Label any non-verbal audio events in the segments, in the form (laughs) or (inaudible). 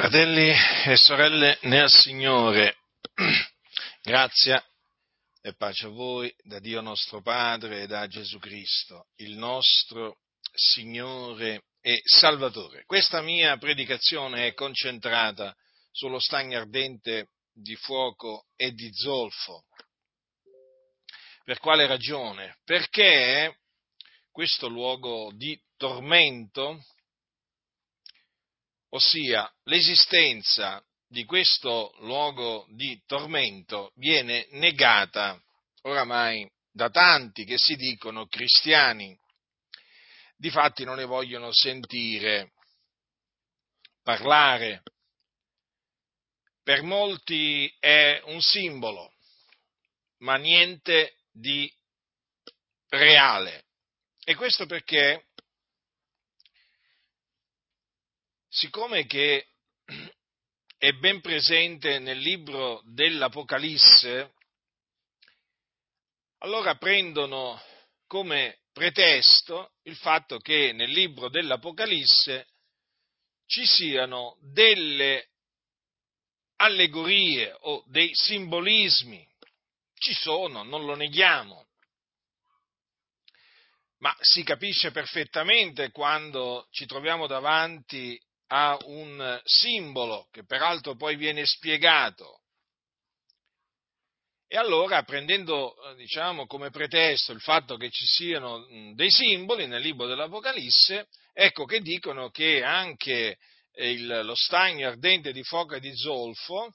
Fratelli e sorelle nel Signore, (clears throat) grazia e pace a voi da Dio nostro Padre e da Gesù Cristo, il nostro Signore e Salvatore. Questa mia predicazione è concentrata sullo stagno ardente di fuoco e di zolfo. Per quale ragione? Perché questo luogo di tormento ossia l'esistenza di questo luogo di tormento viene negata oramai da tanti che si dicono cristiani, difatti non ne vogliono sentire parlare. Per molti è un simbolo, ma niente di reale. E questo perché siccome che è ben presente nel libro dell'Apocalisse, allora prendono come pretesto il fatto che nel libro dell'Apocalisse ci siano delle allegorie o dei simbolismi. Ci sono, non lo neghiamo. Ma si capisce perfettamente quando ci troviamo davanti a un simbolo che peraltro poi viene spiegato. E allora, prendendo eh, diciamo, come pretesto il fatto che ci siano dei simboli nel libro dell'Apocalisse, ecco che dicono che anche il, lo stagno ardente di fuoco e di zolfo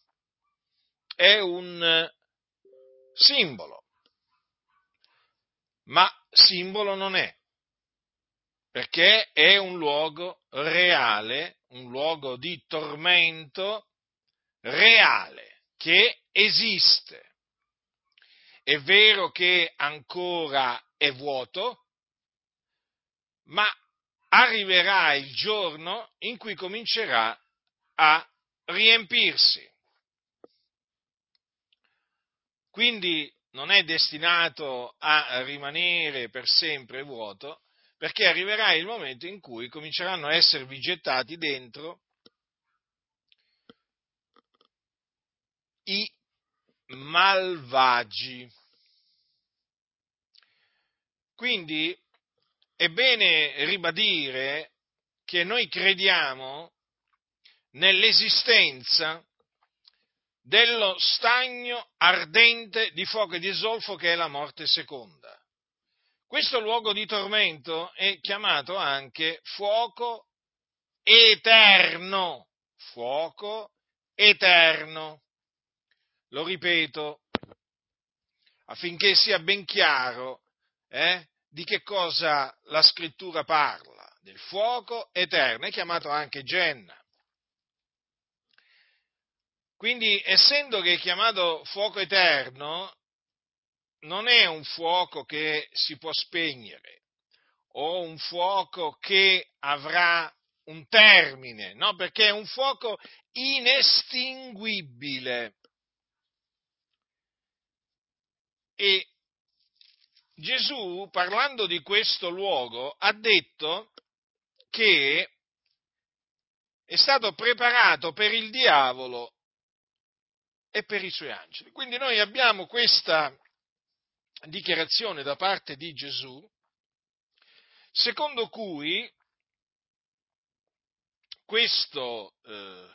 è un simbolo. Ma simbolo non è, perché è un luogo reale, un luogo di tormento reale che esiste. È vero che ancora è vuoto, ma arriverà il giorno in cui comincerà a riempirsi. Quindi non è destinato a rimanere per sempre vuoto, perché arriverà il momento in cui cominceranno a esservi gettati dentro i malvagi. Quindi è bene ribadire che noi crediamo nell'esistenza dello stagno ardente di fuoco e di zolfo che è la morte seconda. Questo luogo di tormento è chiamato anche fuoco eterno. Fuoco eterno. Lo ripeto, affinché sia ben chiaro eh, di che cosa la scrittura parla, del fuoco eterno, è chiamato anche Genna. Quindi, essendo che è chiamato fuoco eterno, non è un fuoco che si può spegnere o un fuoco che avrà un termine, no? Perché è un fuoco inestinguibile. E Gesù, parlando di questo luogo, ha detto che è stato preparato per il diavolo e per i suoi angeli. Quindi noi abbiamo questa dichiarazione da parte di Gesù, secondo cui questo eh,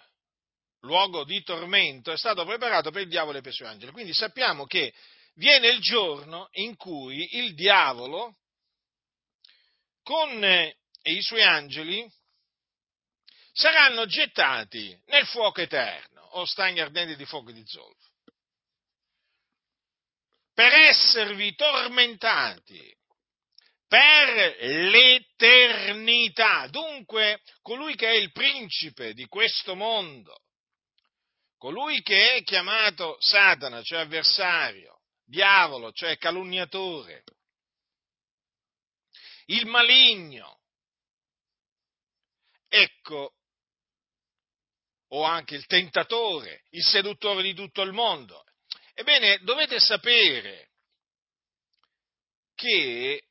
luogo di tormento è stato preparato per il diavolo e per i suoi angeli. Quindi sappiamo che viene il giorno in cui il diavolo con eh, i suoi angeli saranno gettati nel fuoco eterno o stagni ardenti di fuoco di zolfo per esservi tormentati per l'eternità. Dunque, colui che è il principe di questo mondo, colui che è chiamato Satana, cioè avversario, diavolo, cioè calunniatore, il maligno, ecco, o anche il tentatore, il seduttore di tutto il mondo, Ebbene, dovete sapere che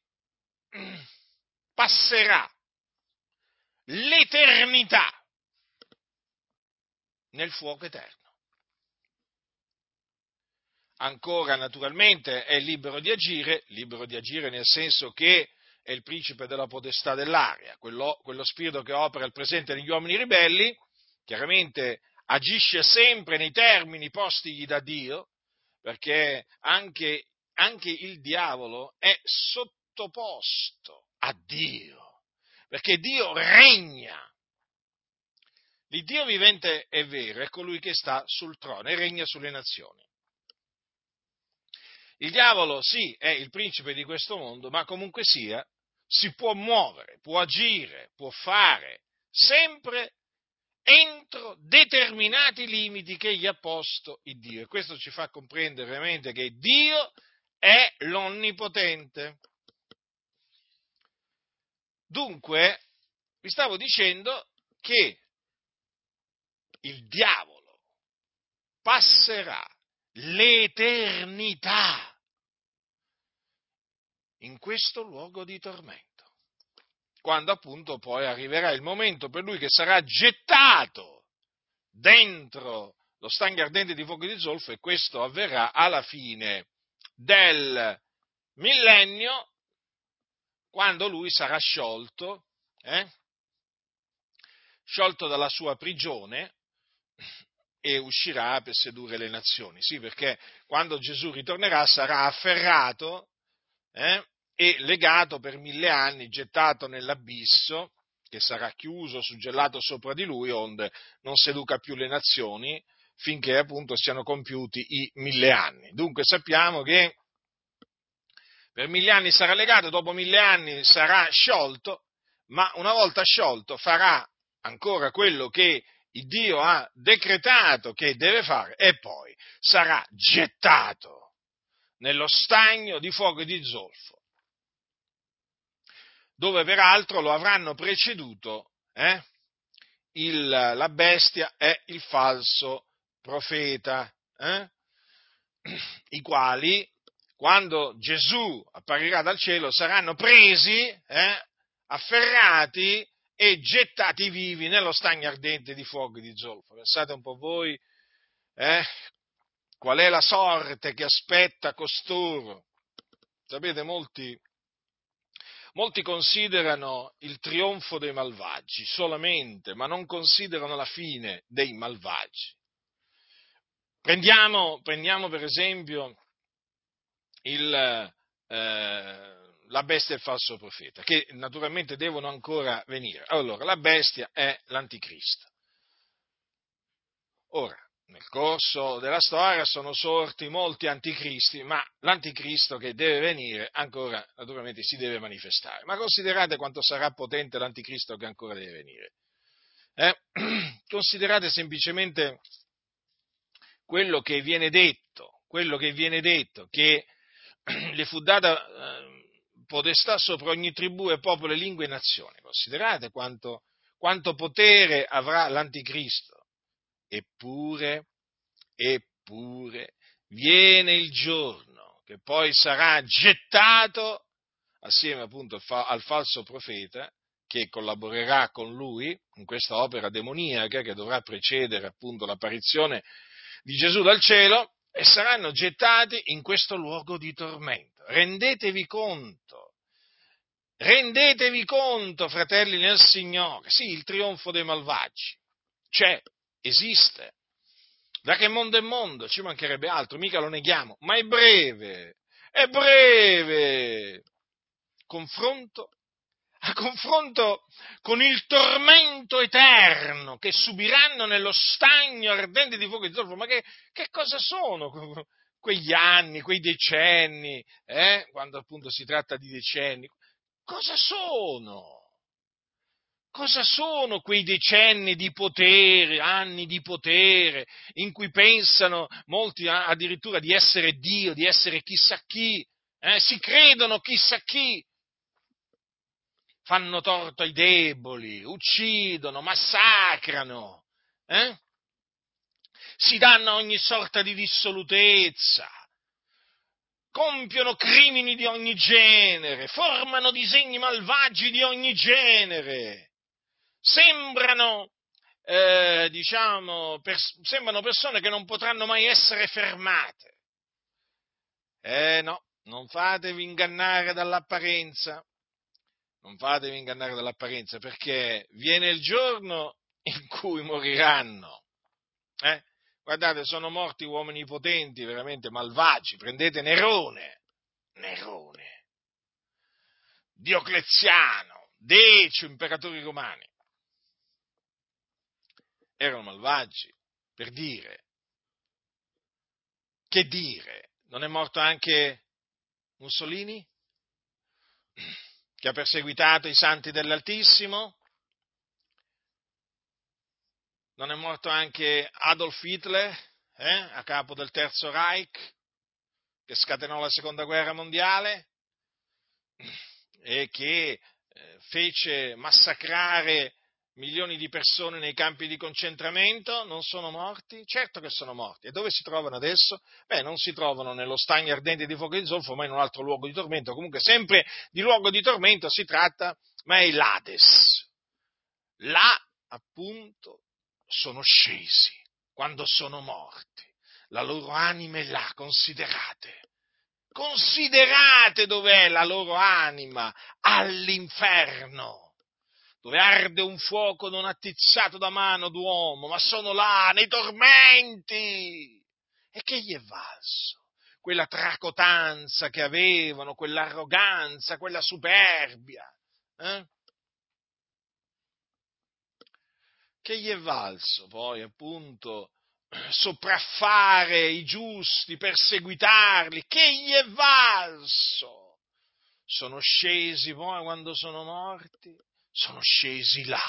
passerà l'eternità nel fuoco eterno. Ancora, naturalmente, è libero di agire, libero di agire nel senso che è il principe della potestà dell'aria, quello, quello spirito che opera il presente negli uomini ribelli, chiaramente agisce sempre nei termini postigli da Dio, perché anche, anche il diavolo è sottoposto a Dio, perché Dio regna. L'Iddio vivente è vero, è colui che sta sul trono e regna sulle nazioni. Il diavolo sì è il principe di questo mondo, ma comunque sia si può muovere, può agire, può fare sempre entro determinati limiti che gli ha posto il Dio. E questo ci fa comprendere veramente che Dio è l'onnipotente. Dunque, vi stavo dicendo che il diavolo passerà l'eternità in questo luogo di tormento quando appunto poi arriverà il momento per lui che sarà gettato dentro lo stagno ardente di fuoco di zolfo e questo avverrà alla fine del millennio quando lui sarà sciolto, eh? sciolto dalla sua prigione e uscirà per sedurre le nazioni. Sì, perché quando Gesù ritornerà sarà afferrato eh? E legato per mille anni, gettato nell'abisso, che sarà chiuso, suggellato sopra di lui, onde non seduca più le nazioni, finché appunto siano compiuti i mille anni. Dunque sappiamo che per mille anni sarà legato, dopo mille anni sarà sciolto, ma una volta sciolto farà ancora quello che il Dio ha decretato che deve fare e poi sarà gettato nello stagno di fuoco e di zolfo dove peraltro lo avranno preceduto eh, il, la bestia e il falso profeta, eh, (clears throat) i quali, quando Gesù apparirà dal cielo, saranno presi, eh, afferrati e gettati vivi nello stagno ardente di fuoco e di zolfo. Pensate un po' voi eh, qual è la sorte che aspetta costoro. Sapete, molti Molti considerano il trionfo dei malvagi solamente, ma non considerano la fine dei malvagi. Prendiamo, prendiamo per esempio il, eh, la bestia e il falso profeta, che naturalmente devono ancora venire. Allora, la bestia è l'anticristo. Ora, nel corso della storia sono sorti molti anticristi, ma l'anticristo che deve venire ancora naturalmente si deve manifestare. Ma considerate quanto sarà potente l'anticristo che ancora deve venire. Eh? (clears throat) Considerate semplicemente quello che viene detto, quello che viene detto, che (clears throat) le fu data eh, potestà sopra ogni tribù e popolo, lingua e nazione. Considerate quanto, quanto potere avrà l'anticristo Eppure, eppure, viene il giorno che poi sarà gettato assieme appunto al falso profeta che collaborerà con lui in questa opera demoniaca che dovrà precedere appunto l'apparizione di Gesù dal cielo e saranno gettati in questo luogo di tormento. Rendetevi conto, rendetevi conto, fratelli nel Signore, sì, il trionfo dei malvagi c'è, esiste. Da che mondo è mondo, ci mancherebbe altro, mica lo neghiamo, ma è breve, è breve. Confronto a confronto con il tormento eterno che subiranno nello stagno ardente di fuoco e zolfo. Ma che, che, cosa sono quegli anni, quei decenni, eh? quando appunto si tratta di decenni? Cosa sono? Cosa sono quei decenni di potere, anni di potere, in cui pensano molti addirittura di essere Dio, di essere chissà chi, eh? si credono chissà chi, fanno torto ai deboli, uccidono, massacrano, eh? si danno ogni sorta di dissolutezza, compiono crimini di ogni genere, formano disegni malvagi di ogni genere sembrano eh, diciamo, pers- sembrano persone che non potranno mai essere fermate. Eh no, non fatevi ingannare dall'apparenza, non fatevi ingannare dall'apparenza perché viene il giorno in cui moriranno. Eh? Guardate, sono morti uomini potenti, veramente malvagi. Prendete Nerone, Nerone, Diocleziano, Decio, imperatori romani. Erano malvagi, per dire. Che dire? Non è morto anche Mussolini? Che ha perseguitato i santi dell'Altissimo? Non è morto anche Adolf Hitler, eh, a capo del Terzo Reich, che scatenò la Seconda Guerra Mondiale e che eh, fece massacrare milioni di persone nei campi di concentramento, non sono morti? Certo che sono morti. E dove si trovano adesso? Beh, non si trovano nello stagno ardente di fuoco di zolfo, ma in un altro luogo di tormento. Comunque, sempre di luogo di tormento si tratta, ma è l'Ades. Là, appunto, sono scesi quando sono morti. La loro anima è là, considerate. Considerate dov'è la loro anima, all'inferno, dove arde un fuoco non attizzato da mano d'uomo, ma sono là, nei tormenti. E che gli è valso? Quella tracotanza che avevano, quell'arroganza, quella superbia. Eh? che gli è valso poi appunto sopraffare i giusti, perseguitarli, che gli è valso? Sono scesi poi quando sono morti, sono scesi là,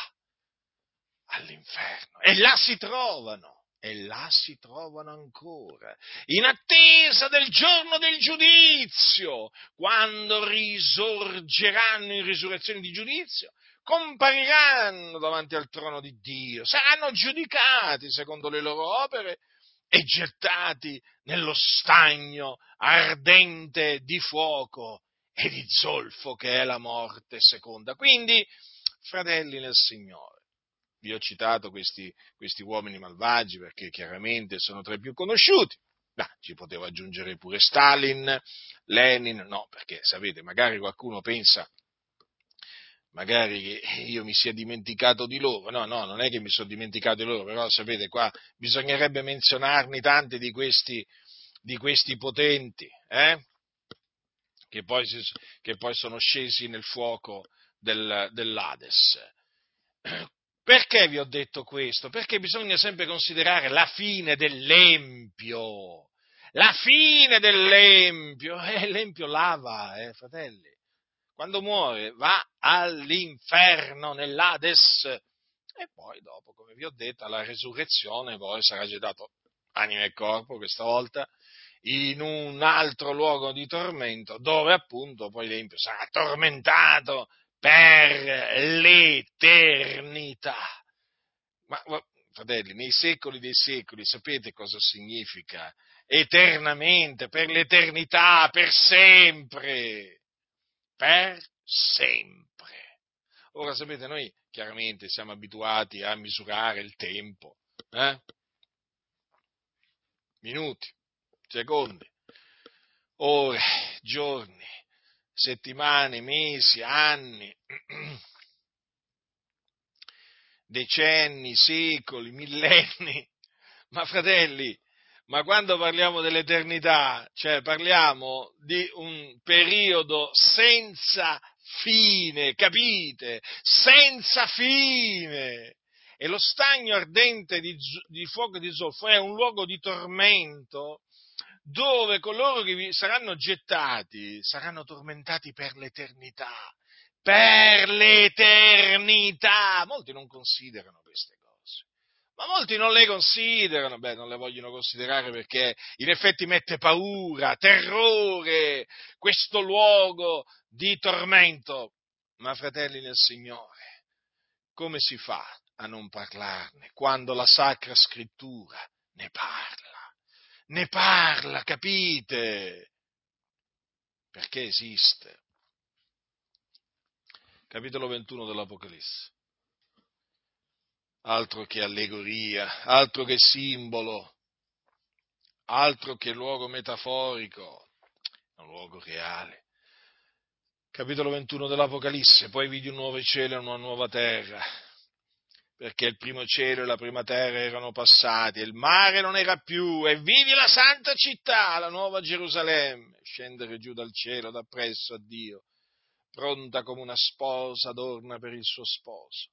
all'inferno, e là si trovano e là si trovano ancora, in attesa del giorno del giudizio, quando risorgeranno in risurrezione di giudizio compariranno davanti al trono di Dio, saranno giudicati secondo le loro opere e gettati nello stagno ardente di fuoco e di zolfo che è la morte seconda. Quindi, fratelli nel Signore, vi ho citato questi, questi uomini malvagi perché chiaramente sono tra i più conosciuti. Ma ci potevo aggiungere pure Stalin, Lenin, no, perché sapete, magari qualcuno pensa magari che io mi sia dimenticato di loro, no, no, non è che mi sono dimenticato di loro, però sapete qua bisognerebbe menzionarne tanti di questi, di questi potenti, eh? che, poi si, che, poi sono scesi nel fuoco del, dell'Ades. Perché vi ho detto questo? Perché bisogna sempre considerare la fine dell'empio, la fine dell'empio, (laughs) eh, l'empio lava, eh, fratelli quando muore va all'inferno, nell'Ades, e poi dopo, come vi ho detto, alla resurrezione poi sarà gettato anima e corpo questa volta in un altro luogo di tormento dove appunto poi l'empio sarà tormentato per l'eternità. Ma, fratelli, nei secoli dei secoli sapete cosa significa eternamente, per l'eternità, per sempre per sempre. Ora sapete, noi chiaramente siamo abituati a misurare il tempo, eh? minuti, secondi, ore, giorni, settimane, mesi, anni, (clears throat) decenni, secoli, millenni. (laughs) Ma fratelli, ma quando parliamo dell'eternità, cioè parliamo di un periodo senza fine, capite? Senza fine. E lo stagno ardente di, di fuoco e di zolfo è un luogo di tormento dove coloro che vi saranno gettati saranno tormentati per l'eternità. Per l'eternità. Molti non considerano queste cose ma molti non le considerano, beh, non le vogliono considerare perché in effetti mette paura, terrore, questo luogo di tormento. Ma fratelli nel Signore, come si fa a non parlarne quando la Sacra Scrittura ne parla? Ne parla, capite? Perché esiste. Capitolo 21 dell'Apocalisse altro che allegoria, altro che simbolo, altro che luogo metaforico, un luogo reale. Capitolo 21 dell'Apocalisse, poi vidi un nuovo cielo e una nuova terra, perché il primo cielo e la prima terra erano passati, e il mare non era più, e vidi la santa città, la nuova Gerusalemme, scendere giù dal cielo da presso a Dio, pronta come una sposa adorna per il suo sposo.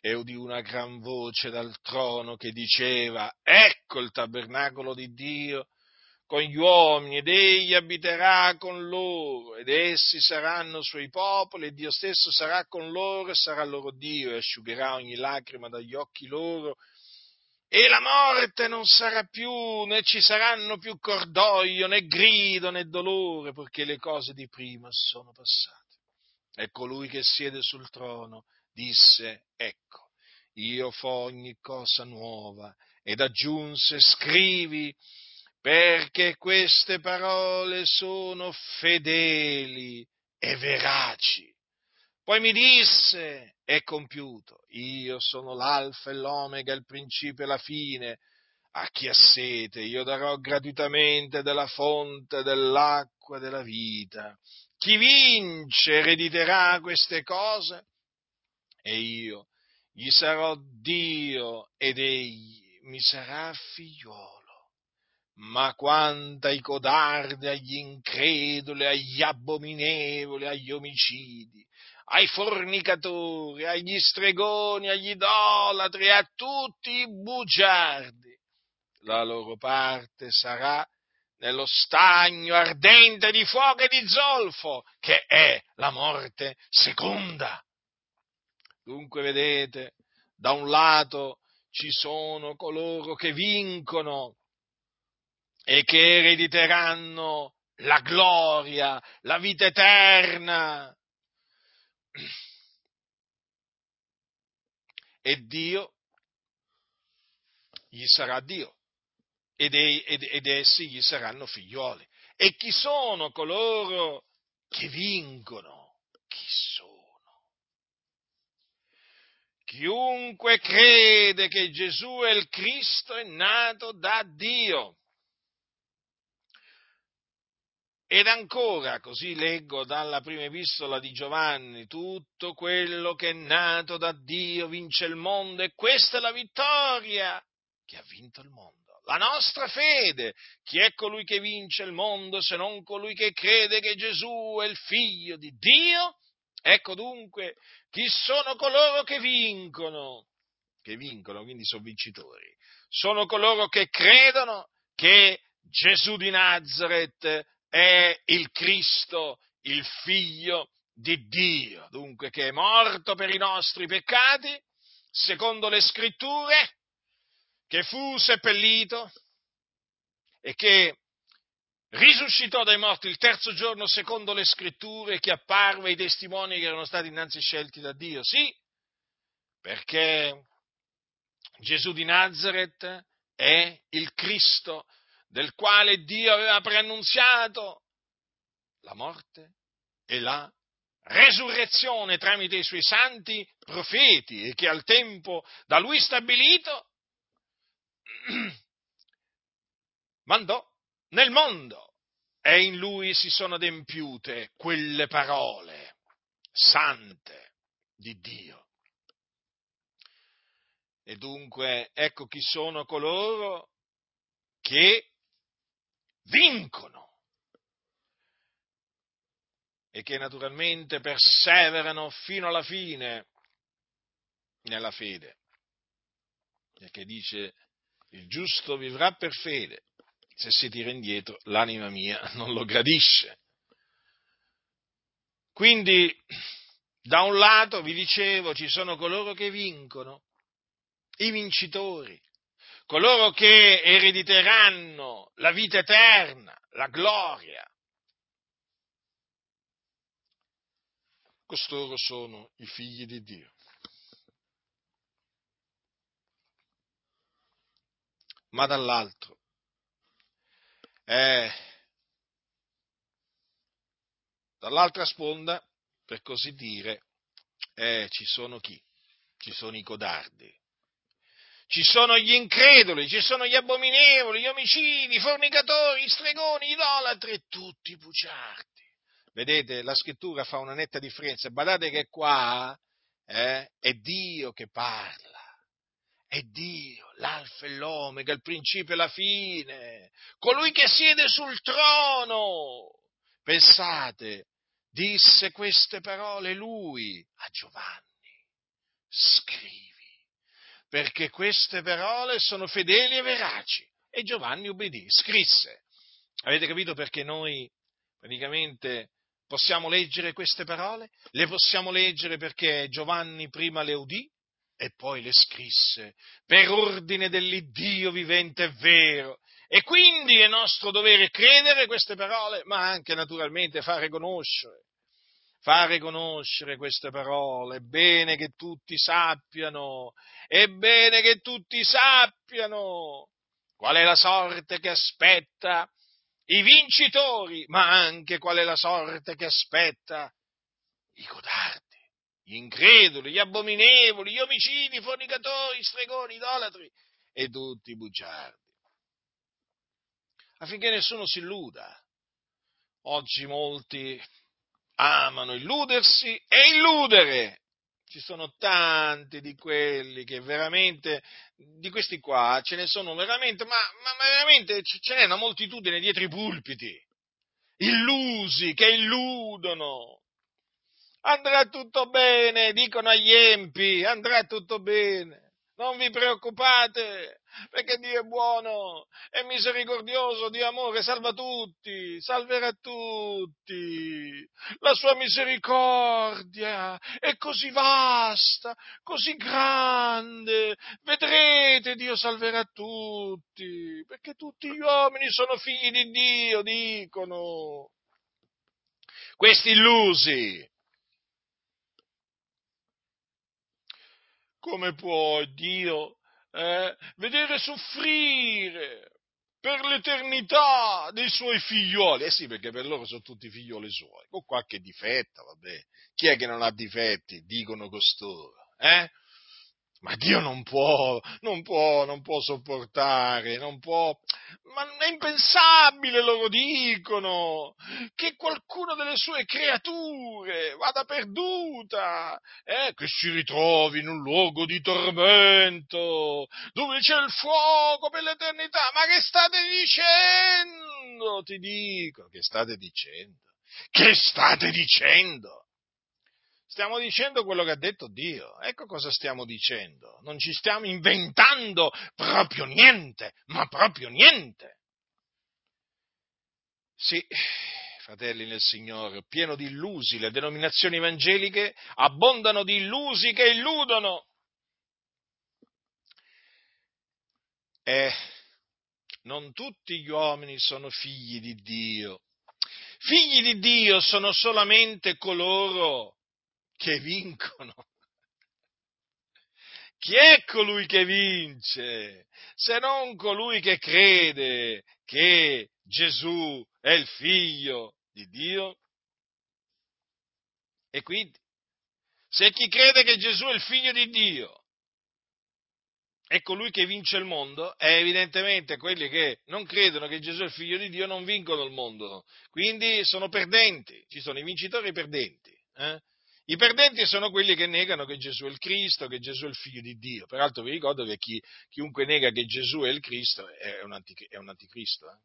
E udì una gran voce dal trono che diceva, ecco il tabernacolo di Dio con gli uomini ed egli abiterà con loro ed essi saranno suoi popoli e Dio stesso sarà con loro e sarà loro Dio e asciugherà ogni lacrima dagli occhi loro e la morte non sarà più, né ci saranno più cordoglio, né grido, né dolore, perché le cose di prima sono passate. E colui che siede sul trono disse, ecco, io fo ogni cosa nuova, ed aggiunse, scrivi, perché queste parole sono fedeli e veraci. Poi mi disse, è compiuto, io sono l'alfa e l'omega, il principio e la fine. A chi ha sete io darò gratuitamente della fonte dell'acqua della vita. Chi vince erediterà queste cose e io gli sarò Dio ed egli mi sarà figliuolo ma quanto ai codardi, agli increduli, agli abominevoli, agli omicidi, ai fornicatori, agli stregoni, agli idolatri a tutti i bugiardi, la loro parte sarà nello stagno ardente di fuoco e di zolfo, che è la morte seconda. Dunque vedete, da un lato ci sono coloro che vincono e che erediteranno la gloria, la vita eterna. E Dio gli sarà Dio ed, ed, ed essi gli saranno figlioli. E chi sono coloro che vincono? Chi sono? Chiunque crede che Gesù è il Cristo è nato da Dio. Ed ancora, così leggo dalla prima epistola di Giovanni, tutto quello che è nato da Dio vince il mondo e questa è la vittoria che ha vinto il mondo. La nostra fede, chi è colui che vince il mondo se non colui che crede che Gesù è il figlio di Dio? Ecco dunque chi sono coloro che vincono, che vincono, quindi sono vincitori, sono coloro che credono che Gesù di Nazareth è il Cristo, il figlio di Dio, dunque che è morto per i nostri peccati, secondo le scritture, che fu seppellito e che risuscitò dai morti il terzo giorno secondo le scritture, che apparve ai testimoni che erano stati innanzi scelti da Dio. Sì, perché Gesù di Nazareth è il Cristo del quale Dio aveva preannunziato la morte e la resurrezione tramite i suoi santi profeti e che al tempo da lui stabilito (clears throat) mandò nel mondo e in lui si sono adempiute quelle parole sante di Dio. E dunque ecco chi sono coloro che vincono e che naturalmente perseverano fino alla fine nella fede, perché dice il giusto vivrà per fede, se si tira indietro l'anima mia (laughs) non lo gradisce. Quindi, da un lato, vi dicevo, ci sono coloro che vincono, i vincitori, coloro che erediteranno la vita eterna, la gloria. Costoro sono i figli di Dio. Ma dall'altro, eh, dall'altra sponda, per così dire, eh, ci sono chi? Ci sono i codardi, ci sono gli increduli, ci sono gli abominevoli, gli omicidi, i fornicatori, i stregoni, idolatri e tutti i bugiardi. Vedete, la scrittura fa una netta differenza. Badate che qua eh, è Dio che parla. È Dio, l'alfa e l'omega, il principio e la fine, colui che siede sul trono. Pensate, disse queste parole lui a Giovanni. Scrivi, perché queste parole sono fedeli e veraci. E Giovanni ubbidì, scrisse. Avete capito perché noi praticamente possiamo leggere queste parole? Le possiamo leggere perché Giovanni prima le udì e poi le scrisse per ordine dell'Iddio vivente e vero. E quindi è nostro dovere credere queste parole, ma anche naturalmente fare conoscere fare conoscere queste parole, è bene che tutti sappiano, è bene che tutti sappiano qual è la sorte che aspetta i vincitori, ma anche qual è la sorte che aspetta i codardi, gli increduli, gli abominevoli, gli omicidi, i fornicatori, i stregoni, idolatri e tutti i bugiardi. Affinché nessuno si illuda. Oggi molti amano illudersi e illudere. Ci sono tanti di quelli che veramente, di questi qua, ce ne sono veramente, ma, ma veramente ce n'è una moltitudine dietro i pulpiti, illusi, che illudono. Andrà tutto bene, dicono agli empi, andrà tutto bene. Non vi preoccupate, perché Dio è buono, è misericordioso, Dio amore, salva tutti, salverà tutti. La sua misericordia è così vasta, così grande. Vedrete, Dio salverà tutti, perché tutti gli uomini sono figli di Dio, dicono. Questi illusi, come può Dio eh, vedere soffrire per l'eternità dei suoi figlioli? Eh sì, perché per loro sono tutti figlioli suoi, con qualche difetto, vabbè. Chi è che non ha difetti? Dicono costoro, eh? Ma Dio non può, non può, non può sopportare, non può, ma è impensabile, loro dicono, che qualcuno delle sue creature vada perduta, eh, che si ritrovi in un luogo di tormento, dove c'è il fuoco per l'eternità. Ma che state dicendo? Ti dico, che state dicendo? Che state dicendo? Stiamo dicendo quello che ha detto Dio. Ecco cosa stiamo dicendo. Non ci stiamo inventando proprio niente, ma proprio niente. Sì, fratelli nel Signore, pieno di illusi, le denominazioni evangeliche abbondano di illusi che illudono. E non tutti gli uomini sono figli di Dio. Figli di Dio sono solamente coloro che vincono. Chi è colui che vince? Se non colui che crede che Gesù è il figlio di Dio? E quindi, se chi crede che Gesù è il figlio di Dio è colui che vince il mondo, è evidentemente quelli che non credono che Gesù è il figlio di Dio non vincono il mondo, quindi sono perdenti, ci sono i vincitori e i perdenti. Eh? I perdenti sono quelli che negano che Gesù è il Cristo, che Gesù è il figlio di Dio. Peraltro vi ricordo che chi, chiunque nega che Gesù è il Cristo è un, antic- è un anticristo. Eh?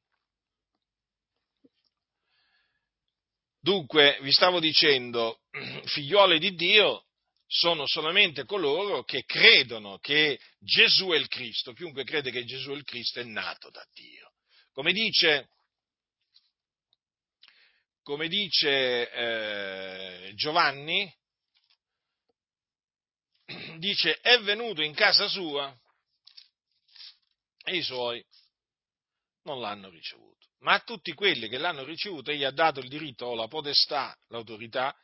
Dunque, vi stavo dicendo, (clears throat) figliuole di Dio sono solamente coloro che credono che Gesù è il Cristo. Chiunque crede che Gesù è il Cristo è nato da Dio. Come dice come dice eh, Giovanni, (clears throat) dice è venuto in casa sua e i suoi non l'hanno ricevuto. Ma a tutti quelli che l'hanno ricevuto egli ha dato il diritto o la potestà, l'autorità,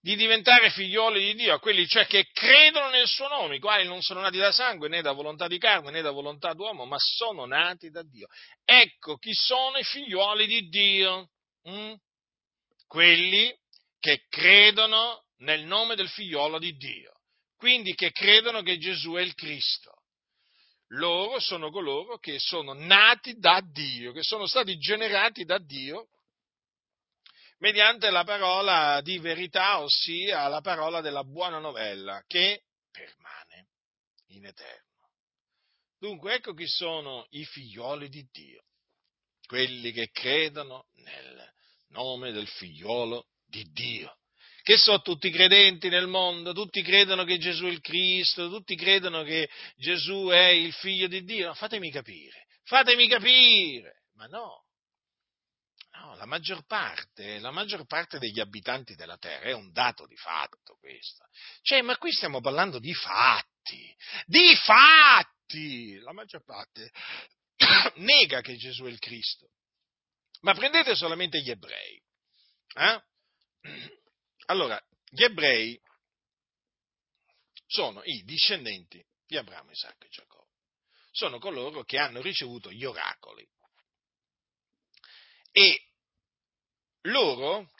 di diventare figlioli di Dio, a quelli cioè che credono nel suo nome, i quali non sono nati da sangue né da volontà di carne né da volontà d'uomo, ma sono nati da Dio. Ecco chi sono i figlioli di Dio. Mm? Quelli che credono nel nome del figliolo di Dio, quindi che credono che Gesù è il Cristo. loro sono coloro che sono nati da Dio, che sono stati generati da Dio mediante la parola di verità, ossia la parola della buona novella, che permane in eterno. Dunque ecco chi sono i figlioli di Dio, quelli che credono nel nome del figliolo di Dio. Che sono tutti credenti nel mondo, tutti credono che Gesù è il Cristo, tutti credono che Gesù è il figlio di Dio. No, fatemi capire, fatemi capire. Ma no, No, la maggior parte, la maggior parte degli abitanti della terra è un dato di fatto questo. Cioè, ma qui stiamo parlando di fatti, di fatti! La maggior parte (coughs) nega che Gesù è il Cristo. Ma prendete solamente gli ebrei. Eh? Allora, gli ebrei sono i discendenti di Abramo, Isacco e Giacobbe. Sono coloro che hanno ricevuto gli oracoli e loro,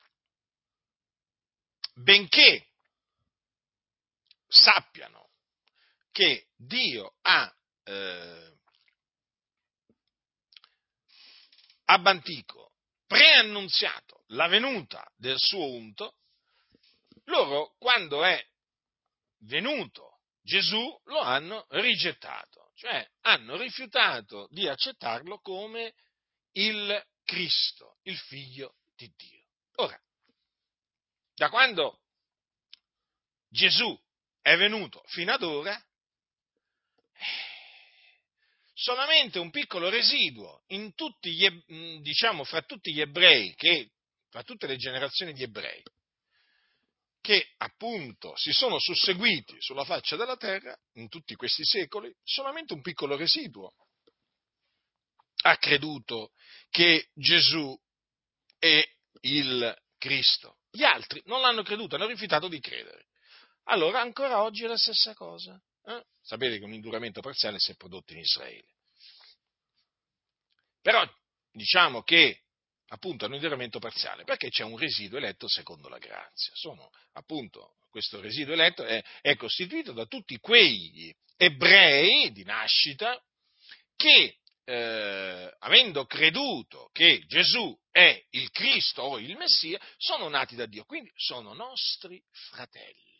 benché sappiano che Dio ha eh, Abantico preannunziato la venuta del suo unto, loro quando è venuto Gesù lo hanno rigettato, cioè hanno rifiutato di accettarlo come il Cristo, il figlio di Dio. Ora, da quando Gesù è venuto fino ad ora, solamente un piccolo residuo tutti gli, mm, diciamo, fra tutti gli ebrei, che, fra tutte le generazioni di ebrei, che appunto si sono susseguiti sulla faccia della terra in tutti questi secoli, solamente un piccolo residuo ha creduto che Gesù è il Cristo. Gli altri non l'hanno creduto, hanno rifiutato di credere. Allora ancora oggi è la stessa cosa. Eh? Sapete che un induramento parziale si è prodotto in Israele. Però diciamo che appunto è un induramento parziale perché c'è un residuo eletto secondo la grazia. Sono appunto questo residuo eletto è, è costituito da tutti quegli ebrei di nascita che eh, avendo creduto che Gesù è il Cristo o il Messia, sono nati da Dio, quindi sono nostri fratelli,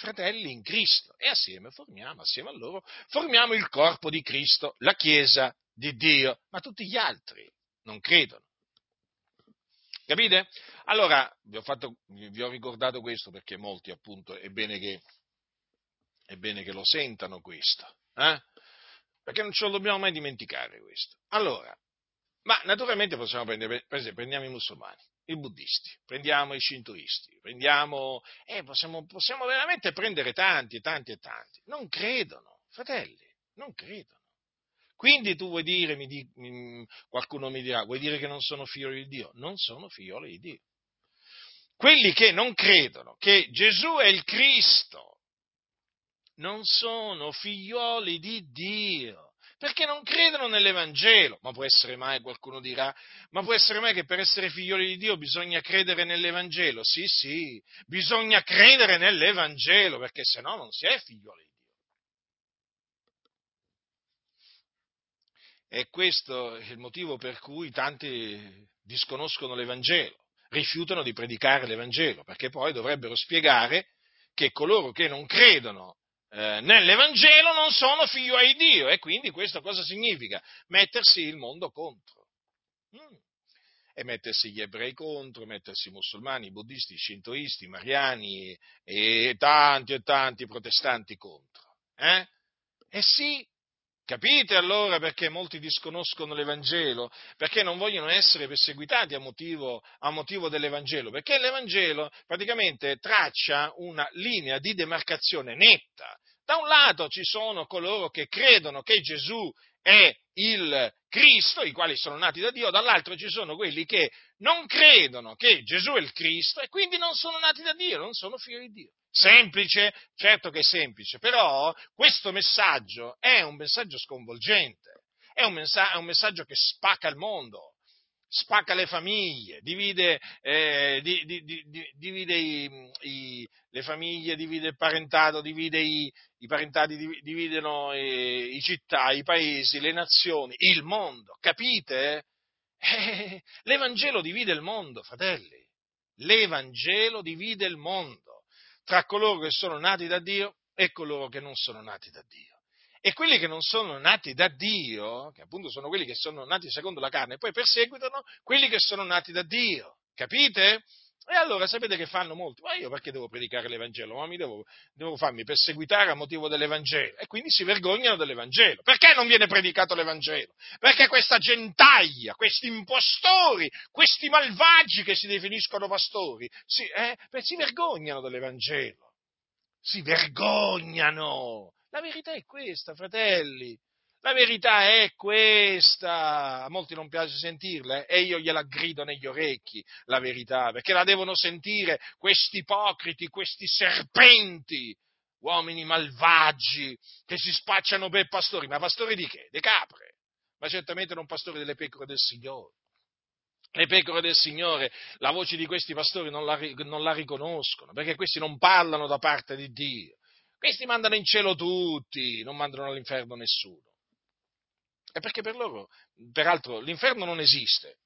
fratelli in Cristo e assieme formiamo, assieme a loro, formiamo il corpo di Cristo, la Chiesa di Dio, ma tutti gli altri non credono. Capite? Allora, vi ho, fatto, vi ho ricordato questo perché molti appunto è bene che, è bene che lo sentano questo. Eh? perché non ce lo dobbiamo mai dimenticare questo. Allora, ma naturalmente possiamo prendere, per esempio, prendiamo i musulmani, i buddisti, prendiamo i shintoisti, prendiamo, eh, possiamo, possiamo veramente prendere tanti tanti e tanti. Non credono, fratelli, non credono. Quindi tu vuoi dire, mi di, mi, qualcuno mi dirà, vuoi dire che non sono figlioli di Dio? Non sono figlioli di Dio. Quelli che non credono che Gesù è il Cristo, non sono figlioli di Dio, perché non credono nell'Evangelo. Ma può essere mai, qualcuno dirà, ma può essere mai che per essere figlioli di Dio bisogna credere nell'Evangelo? Sì, sì, bisogna credere nell'Evangelo, perché se no non si è figlioli di Dio. E questo è il motivo per cui tanti disconoscono l'Evangelo, rifiutano di predicare l'Evangelo, perché poi dovrebbero spiegare che coloro che non credono eh, nell'Evangelo non sono figlioli di Dio e quindi questo cosa significa? Mettersi il mondo contro. Mm. E mettersi gli ebrei contro, mettersi i musulmani, i buddisti, i shintoisti, i mariani e tanti e tanti protestanti contro. Eh? Eh sì, Capite allora perché molti disconoscono l'Evangelo? Perché non vogliono essere perseguitati a motivo, a motivo, dell'Evangelo? Perché l'Evangelo praticamente traccia una linea di demarcazione netta. Da un lato ci sono coloro che credono che Gesù è il Cristo, i quali sono nati da Dio, dall'altro ci sono quelli che non credono che Gesù è il Cristo e quindi non sono nati da Dio, non sono figli di Dio. Semplice? Certo che è semplice, però questo messaggio è un messaggio sconvolgente, è un, messa- è un messaggio che spacca il mondo, spacca le famiglie, divide, eh, di, di, di, divide i, i, le famiglie, divide il parentato, divide i, i parentati, dividono i, i città, i paesi, le nazioni, il mondo, capite? Eh, L'Evangelo divide il mondo, fratelli. L'Evangelo divide il mondo tra coloro che sono nati da Dio e coloro che non sono nati da Dio. E quelli che non sono nati da Dio, che appunto sono quelli che sono nati secondo la carne, poi perseguitano quelli che sono nati da Dio. Capite? E allora sapete che fanno molti? Ma io perché devo predicare l'Evangelo? Ma mi devo, devo, farmi perseguitare a motivo dell'Evangelo. E quindi si vergognano dell'Evangelo. Perché non viene predicato l'Evangelo? Perché questa gentaglia, questi impostori, questi malvagi che si definiscono pastori, si, eh, si vergognano dell'Evangelo. Si vergognano. La verità è questa, fratelli. La verità è questa. A molti non piace sentirla eh? e io gliela grido negli orecchi, la verità, perché la devono sentire questi ipocriti, questi serpenti, uomini malvagi che si spacciano per pastori. Ma pastori di che? De capre. Ma certamente non pastori delle pecore del Signore. Le pecore del Signore, la voce di questi pastori non la, non la riconoscono, perché questi non parlano da parte di Dio questi mandano in cielo tutti, non mandano all'inferno nessuno. E perché per loro, peraltro, l'inferno non esiste.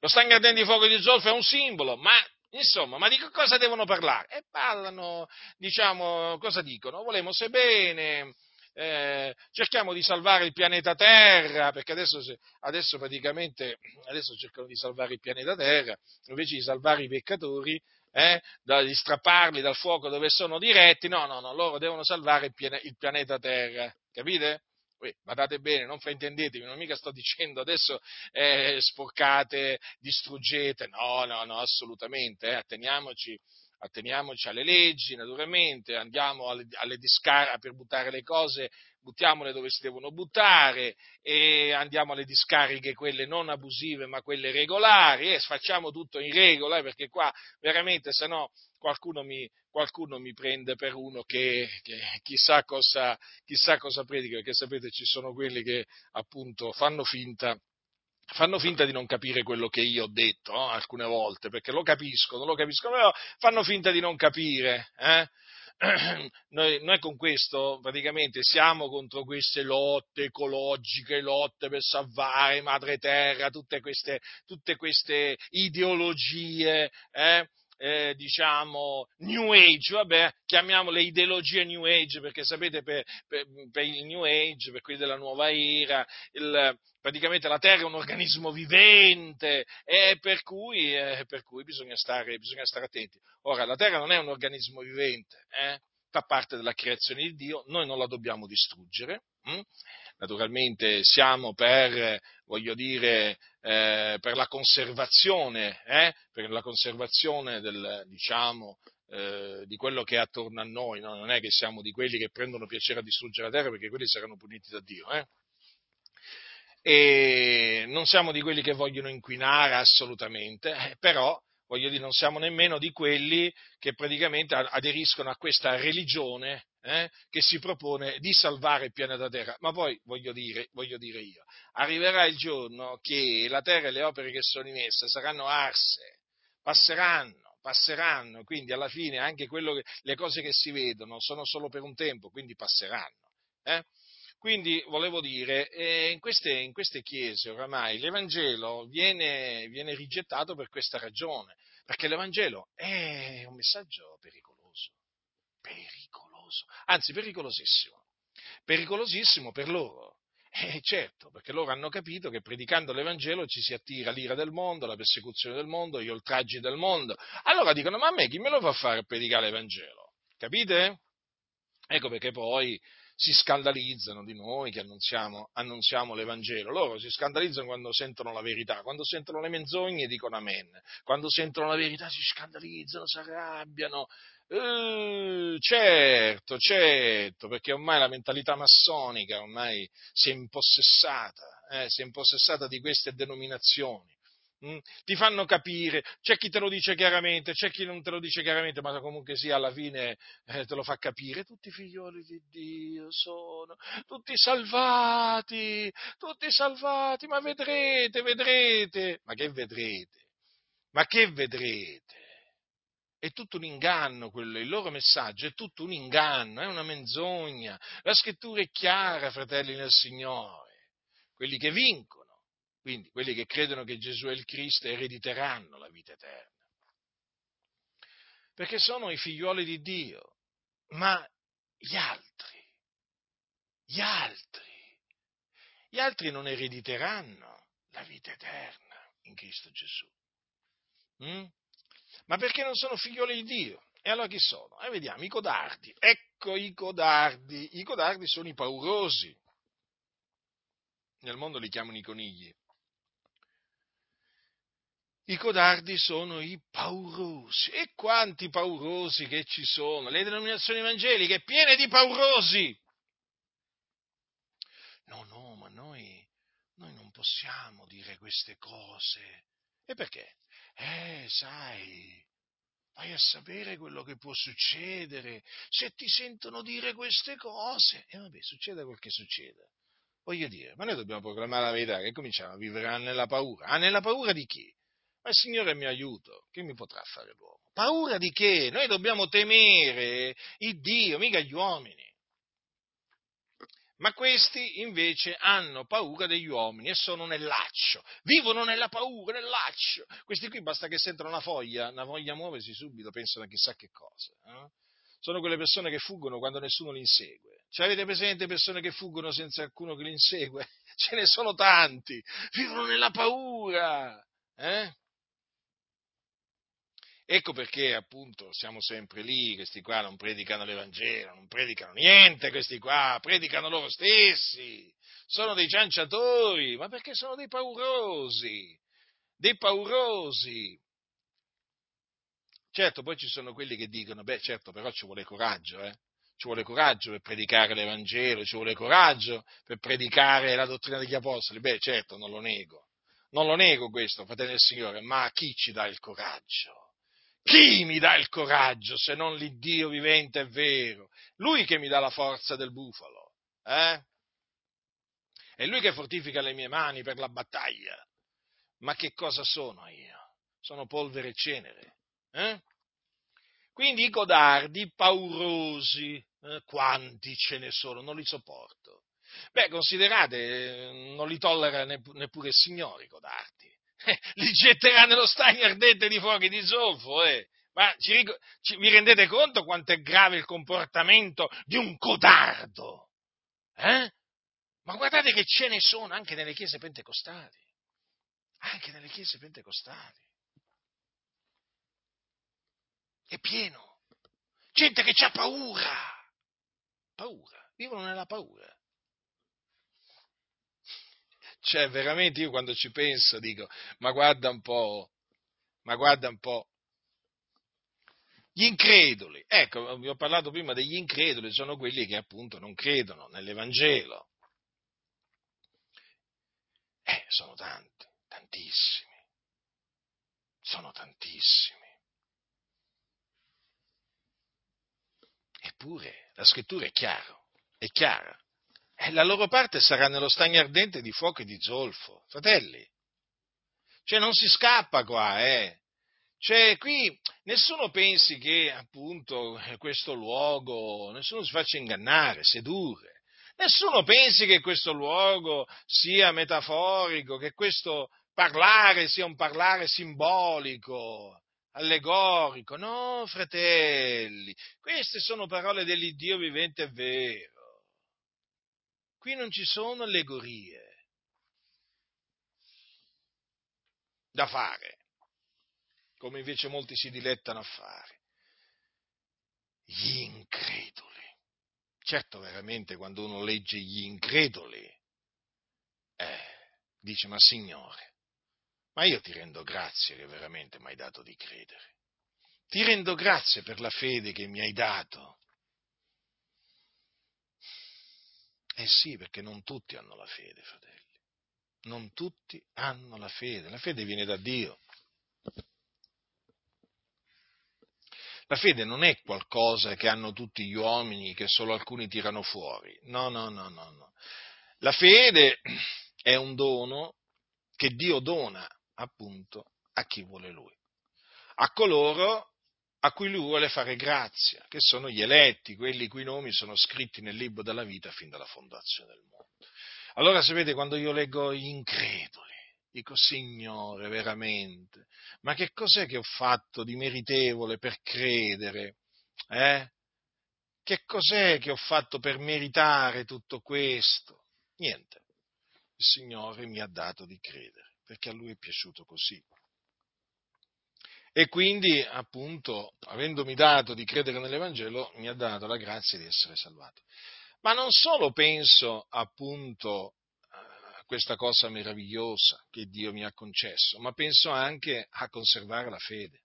Lo stagno ardente di fuoco di zolfo è un simbolo, ma Insomma, ma di che cosa devono parlare? E parlano, diciamo, cosa dicono? Volemo se bene, eh, cerchiamo di salvare il pianeta Terra, perché adesso, adesso, praticamente adesso cercano di salvare il pianeta Terra, invece di salvare i peccatori, eh, di strapparli dal fuoco dove sono diretti, no, no, no, loro devono salvare il pianeta Terra, capite? Poi, badate bene, non fraintendetemi, non mica sto dicendo adesso eh, sporcate, distruggete, no, no, no, assolutamente, eh, atteniamoci atteniamoci alle leggi, naturalmente, andiamo alle, alle discariche per buttare le cose, buttiamole dove si devono buttare e andiamo alle discariche, quelle non abusive ma quelle regolari e facciamo tutto in regola perché qua veramente se no qualcuno mi, qualcuno mi prende per uno che, che chissà, cosa, chissà cosa predica, perché sapete ci sono quelli che appunto fanno finta fanno finta di non capire quello che io ho detto no? alcune volte, perché lo capiscono, lo capiscono, però fanno finta di non capire. Eh? (clears throat) Noi, noi, con questo praticamente siamo contro queste lotte ecologiche, lotte per salvare madre terra, tutte queste, tutte queste ideologie eh, eh, diciamo, New Age, vabbè, chiamiamole ideologie New Age, perché sapete per, per, per, il New Age, per quelli della nuova era, il, praticamente la Terra è un organismo vivente e per cui, eh, per cui bisogna, stare, bisogna, stare, attenti. Ora, la Terra non è un organismo vivente, eh, fa parte della creazione di Dio, noi non la dobbiamo distruggere. Hm? Naturalmente siamo per, voglio dire, eh, per la conservazione, eh, per la conservazione del, diciamo, eh, di quello che è attorno a noi, no? non è che siamo di quelli che prendono piacere a distruggere la terra perché quelli saranno puniti da Dio. Eh. E non siamo di quelli che vogliono inquinare assolutamente, eh, però voglio dire, non siamo nemmeno di quelli che praticamente aderiscono a questa religione eh, che si propone di salvare il pianeta Terra. Ma poi voglio dire, voglio dire io, arriverà il giorno che la Terra e le opere che sono in essa saranno arse, passeranno, passeranno, quindi alla fine anche che, le cose che si vedono sono solo per un tempo, quindi passeranno. Eh? Quindi volevo dire, eh, in, queste, in, queste, chiese oramai l'Evangelo viene, viene rigettato per questa ragione, perché l'Evangelo è un messaggio pericoloso, pericoloso, anzi pericolosissimo, pericolosissimo per loro. Eh, certo, perché loro hanno capito che predicando l'Evangelo ci si attira l'ira del mondo, la persecuzione del mondo, gli oltraggi del mondo. Allora dicono, ma a me chi me lo fa fare predicare l'Evangelo? Capite? Ecco perché poi si scandalizzano di noi che annunziamo, annunziamo, l'Evangelo. Loro si scandalizzano quando sentono la verità, quando sentono le menzogne dicono amen, quando sentono la verità si scandalizzano, si arrabbiano. Eh, certo, certo, perché ormai la mentalità massonica ormai si è impossessata, eh, si è impossessata di queste denominazioni Mm? Ti fanno capire, c'è chi te lo dice chiaramente, c'è chi non te lo dice chiaramente, ma comunque sia alla fine eh, te lo fa capire. Tutti figlioli di Dio sono, tutti salvati, tutti salvati, ma vedrete, vedrete. Ma che vedrete? Ma che vedrete? È tutto un inganno quello, il loro messaggio è tutto un inganno, è una menzogna. La scrittura è chiara, fratelli nel Signore. Quelli che vincono quindi quelli che credono che Gesù è il Cristo erediteranno la vita eterna. Perché sono i figlioli di Dio, ma gli altri, gli altri, gli altri non erediteranno la vita eterna in Cristo Gesù. Mm? Ma perché non sono figlioli di Dio? E allora chi sono? E vediamo, i codardi. Ecco i codardi. I codardi sono i paurosi. Nel mondo li chiamano i conigli. I codardi sono i paurosi. E quanti paurosi che ci sono? Le denominazioni evangeliche piene di paurosi. No, no, ma noi, noi non possiamo dire queste cose. E perché? Eh, sai, vai a sapere quello che può succedere se ti sentono dire queste cose. E vabbè, succede quel che succede. Voglio dire, ma noi dobbiamo proclamare la verità che cominciamo a vivere nella paura. Ah, nella paura di chi? Ma il Signore è mio aiuto, che mi potrà fare l'uomo? Paura di che? Noi dobbiamo temere il Dio, mica gli uomini. Ma questi invece hanno paura degli uomini e sono nel laccio, vivono nella paura, nel laccio. Questi qui basta che sentono una foglia, una foglia muoversi subito, pensano a chissà che cosa. Eh? Sono quelle persone che fuggono quando nessuno li insegue. Cioè, avete presente persone che fuggono senza alcuno che li insegue? (laughs) Ce ne sono tanti, vivono nella paura. Eh? Ecco perché appunto siamo sempre lì, questi qua non predicano l'Evangelo, non predicano niente questi qua, predicano loro stessi, sono dei cianciatori, ma perché sono dei paurosi, dei paurosi. Certo, poi ci sono quelli che dicono, beh certo, però ci vuole coraggio, eh? ci vuole coraggio per predicare l'Evangelo, ci vuole coraggio per predicare la dottrina degli Apostoli, beh certo, non lo nego, non lo nego questo, fratello del Signore, ma chi ci dà il coraggio? Chi mi dà il coraggio se non l'Iddio vivente e vero? Lui che mi dà la forza del bufalo. Eh? È lui che fortifica le mie mani per la battaglia. Ma che cosa sono io? Sono polvere e cenere. Eh? Quindi i codardi, paurosi, eh, quanti ce ne sono? Non li sopporto. Beh, considerate, eh, non li tollera neppure il Signore i codardi eh, li getterà nello stagno ardente di fuochi di zolfo. Eh. Ma ci, ci, vi rendete conto quanto è grave il comportamento di un codardo? Eh? Ma guardate che ce ne sono anche nelle chiese pentecostali. Anche nelle chiese pentecostali. È pieno. Gente che ha paura. Paura. Vivono nella paura. Cioè, veramente io quando ci penso dico, ma guarda un po', ma guarda un po'. Gli increduli, ecco, vi ho parlato prima degli increduli, sono quelli che appunto non credono nell'Evangelo. Eh, sono tanti, tantissimi, sono tantissimi. Eppure la scrittura è chiara, è chiara. La loro parte sarà nello stagno ardente di fuoco e di zolfo. Fratelli, cioè non si scappa qua, eh. Cioè, qui nessuno pensi che appunto questo luogo, nessuno si faccia ingannare, sedurre. Nessuno pensi che questo luogo sia metaforico, che questo parlare sia un parlare simbolico, allegorico. No, fratelli, queste sono parole dell'Iddio vivente e vero. Qui non ci sono allegorie da fare, come invece molti si dilettano a fare. Gli increduli. Certo, veramente, quando uno legge gli increduli, eh, dice, ma Signore, ma io ti rendo grazie che veramente mi hai dato di credere. Ti rendo grazie per la fede che mi hai dato. Eh sì, perché non tutti hanno la fede, fratelli. non tutti hanno la fede. La fede viene da Dio. La fede non è qualcosa che hanno tutti gli uomini, che solo alcuni tirano fuori. No, no, no, no, no. La fede è un dono che Dio dona appunto a chi vuole Lui, a coloro a cui Lui vuole fare grazia, che sono gli eletti, quelli cui nomi sono scritti nel libro della vita fin dalla fondazione del mondo. Allora sapete quando io leggo gli increduli, dico Signore veramente, ma che cos'è che ho fatto di meritevole per credere? Eh? Che cos'è che ho fatto per meritare tutto questo? Niente. Il Signore mi ha dato di credere, perché a Lui è piaciuto così. E quindi, appunto, avendomi dato di credere nell'Evangelo, mi ha dato la grazia di essere salvato. Ma non solo penso, appunto, a questa cosa meravigliosa che Dio mi ha concesso, ma penso anche a conservare la fede.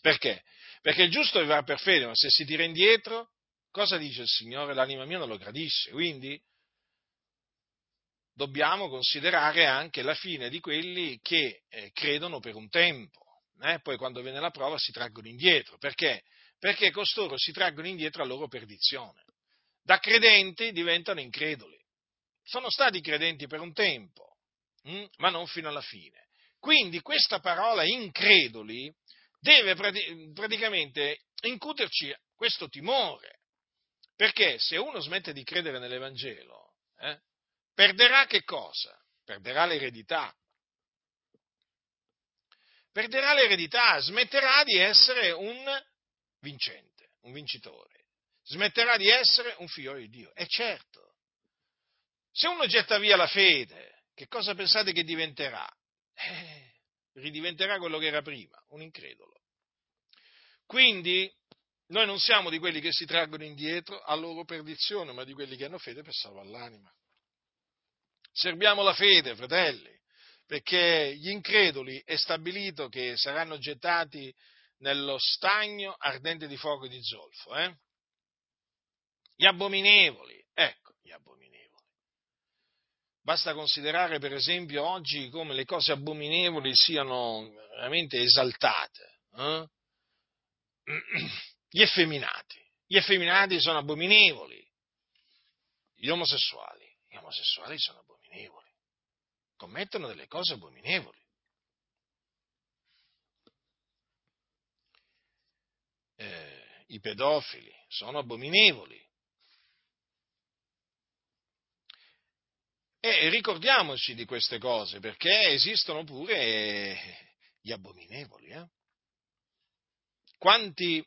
Perché? Perché il giusto vivrà per fede, ma se si tira indietro, cosa dice il Signore? L'anima mia non lo gradisce. Quindi dobbiamo considerare anche la fine di quelli che eh, credono per un tempo eh, poi quando viene la prova si traggono indietro. Perché? Perché costoro si traggono indietro a loro perdizione. Da credenti diventano increduli. Sono stati credenti per un tempo, hm, ma non fino alla fine. Quindi questa parola increduli deve praticamente incuterci questo timore. Perché se uno smette di credere nell'Evangelo, eh, perderà che cosa? Perderà l'eredità, perderà l'eredità, smetterà di essere un vincente, un vincitore, smetterà di essere un figlio di Dio. E certo, se uno getta via la fede, che cosa pensate che diventerà? Eh, ridiventerà quello che era prima, un incredulo. Quindi noi non siamo di quelli che si traggono indietro a loro perdizione, ma di quelli che hanno fede per salvare l'anima. Serviamo la fede, fratelli perché gli increduli è stabilito che saranno gettati nello stagno ardente di fuoco e di zolfo. Eh? Gli abominevoli, ecco, gli abominevoli. Basta considerare per esempio oggi come le cose abominevoli siano veramente esaltate. Eh? Gli effeminati, gli effeminati sono abominevoli, gli omosessuali, gli omosessuali sono abominevoli commettono delle cose abominevoli. Eh, I pedofili sono abominevoli. E ricordiamoci di queste cose perché esistono pure gli abominevoli. Eh? Quanti,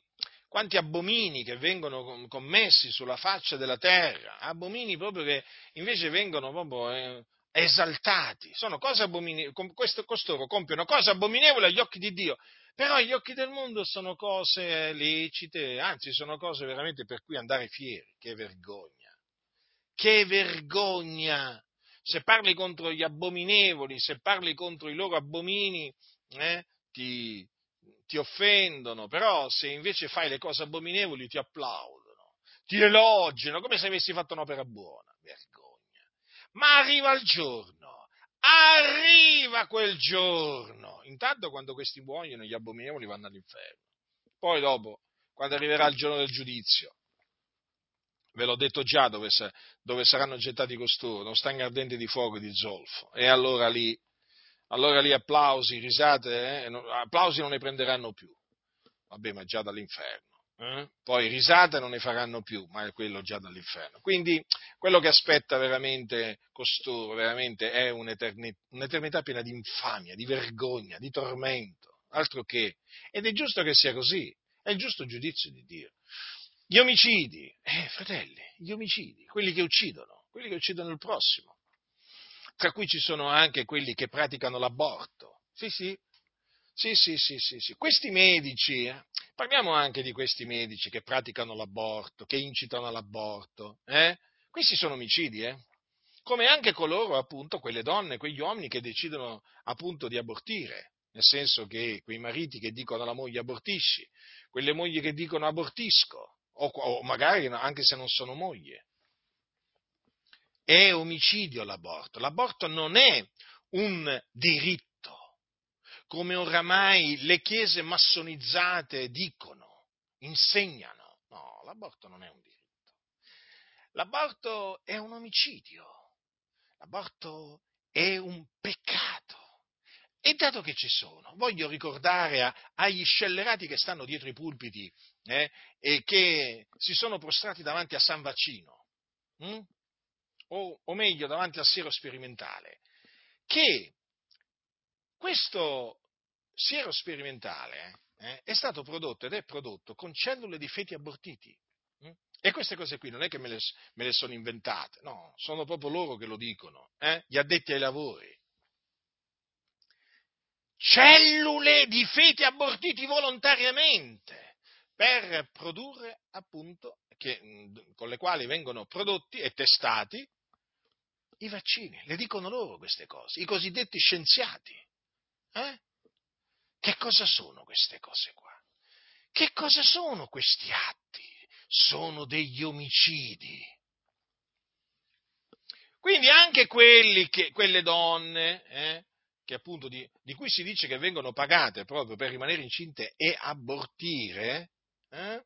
quanti abomini che vengono commessi sulla faccia della terra, abomini proprio che invece vengono proprio eh, esaltati, sono cose abominevoli, costoro compiono cose abominevoli agli occhi di Dio, però agli occhi del mondo sono cose lecite, anzi sono cose veramente per cui andare fieri, che vergogna, che vergogna, se parli contro gli abominevoli, se parli contro i loro abomini, eh, ti, ti offendono, però se invece fai le cose abominevoli ti applaudono, ti elogiano, come se avessi fatto un'opera buona, ma arriva il giorno, arriva quel giorno. Intanto quando questi muoiono gli abominevoli vanno all'inferno. Poi dopo, quando arriverà il giorno del giudizio, ve l'ho detto già dove, dove saranno gettati costoro, non stagni ardenti di fuoco e di zolfo. E allora lì, allora lì applausi, risate, eh? applausi non ne prenderanno più. Vabbè, ma già dall'inferno. Eh? poi risate non ne faranno più, ma è quello già dall'inferno. Quindi quello che aspetta veramente costoro, veramente è un'eternità, un'eternità piena di infamia, di vergogna, di tormento, altro che. Ed è giusto che sia così, è il giusto giudizio di Dio. Gli omicidi, eh, fratelli, gli omicidi, quelli che uccidono, quelli che uccidono il prossimo, tra cui ci sono anche quelli che praticano l'aborto. Sì, sì, sì, sì, sì, sì, sì. Questi medici, eh, parliamo anche di questi medici che praticano l'aborto, che incitano all'aborto, eh? Questi sono omicidi, eh? Come anche coloro, appunto, quelle donne, quegli uomini che decidono appunto di abortire, nel senso che quei mariti che dicono alla moglie abortisci, quelle mogli che dicono abortisco, o, o magari anche se non sono moglie. è omicidio l'aborto. L'aborto non è un diritto, come oramai le chiese massonizzate dicono, insegnano. No, l'aborto non è un diritto. L'aborto è un omicidio. L'aborto è un peccato. E dato che ci sono, voglio ricordare a, agli scellerati che stanno dietro i pulpiti eh, e che si sono prostrati davanti a San Vaccino, hm? o, o, meglio davanti al siero sperimentale, che questo siero sperimentale eh, è stato prodotto ed è prodotto con cellule di feti abortiti. Hm? E queste cose qui non è che me le, me le, sono inventate, no, sono proprio loro che lo dicono, eh? gli addetti ai lavori cellule di feti abortiti volontariamente per produrre appunto, che, con le quali vengono prodotti e testati i vaccini. Le dicono loro queste cose, i cosiddetti scienziati. Eh? Che cosa sono queste cose qua? Che cosa sono questi atti? Sono degli omicidi. Quindi anche che, quelle donne eh, che appunto di, di, cui si dice che vengono pagate proprio per rimanere incinte e abortire, eh?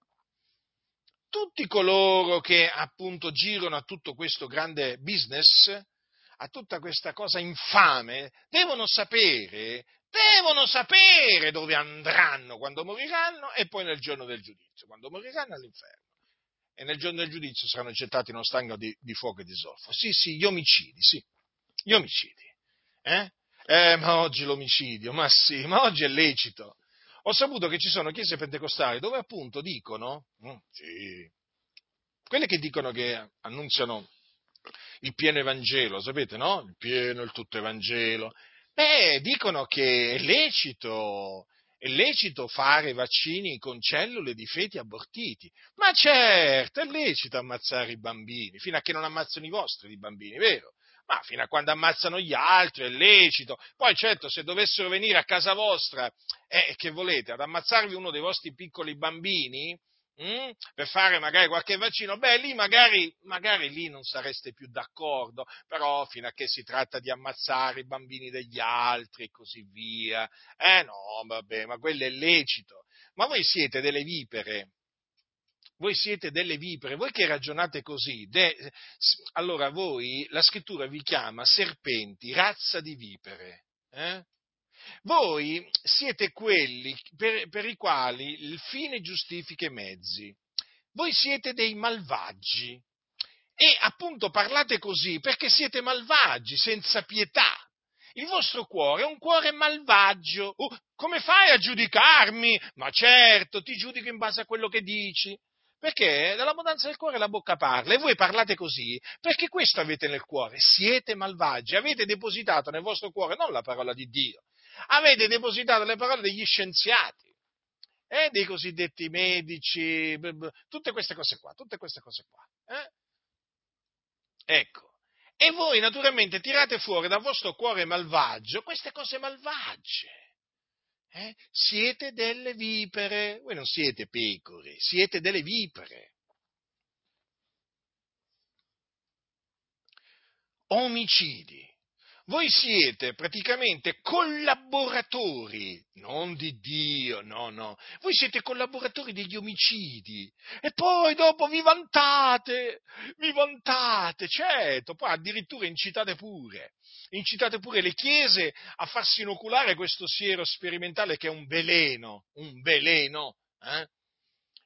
tutti coloro che appunto girano a tutto questo grande business, a tutta questa cosa infame, devono sapere, devono sapere dove andranno quando moriranno e poi nel giorno del giudizio, quando moriranno all'inferno. E nel giorno del giudizio saranno gettati in uno stagno di, di fuoco e di zolfo. Sì, sì, gli omicidi, sì, gli omicidi. Eh? Eh, ma oggi l'omicidio, ma sì, ma oggi è lecito. Ho saputo che ci sono chiese pentecostali dove appunto dicono, mm, sì, quelle che dicono che annunziano il pieno Evangelo, sapete, no? Il pieno, il tutto Evangelo. Beh, dicono che è lecito, è lecito fare vaccini con cellule di feti abortiti. Ma certo, è lecito ammazzare i bambini, fino a che non ammazzano i vostri di bambini, vero? ma fino a quando ammazzano gli altri è lecito. Poi certo, se dovessero venire a casa vostra, eh, che volete, ad ammazzarvi uno dei vostri piccoli bambini, mh, hm, per fare magari qualche vaccino, beh, lì magari, magari lì non sareste più d'accordo, però fino a che si tratta di ammazzare i bambini degli altri e così via, eh no, vabbè, ma quello è lecito. Ma voi siete delle vipere, voi siete delle vipere, voi che ragionate così, de, allora voi, la scrittura vi chiama serpenti, razza di vipere. Eh? Voi siete quelli per, per i quali il fine giustifica i mezzi. Voi siete dei malvagi. E appunto parlate così perché siete malvagi, senza pietà. Il vostro cuore è un cuore malvagio. Oh, come fai a giudicarmi? Ma certo, ti giudico in base a quello che dici. Perché dall'abbondanza del cuore la bocca parla e voi parlate così perché questo avete nel cuore, siete malvagi, avete depositato nel vostro cuore non la parola di Dio, avete depositato le parole degli scienziati, eh, dei cosiddetti medici, tutte queste cose qua, tutte queste cose qua. Eh? Ecco, e voi naturalmente tirate fuori dal vostro cuore malvagio queste cose malvagie. Eh? Siete delle vipere, voi non siete pecore, siete delle vipere. Omicidi. Voi siete praticamente collaboratori, non di Dio, no, no, voi siete collaboratori degli omicidi e poi dopo vi vantate, vi vantate, certo, poi addirittura incitate pure incitate pure le chiese a farsi inoculare questo siero sperimentale che è un veleno, un veleno. Eh?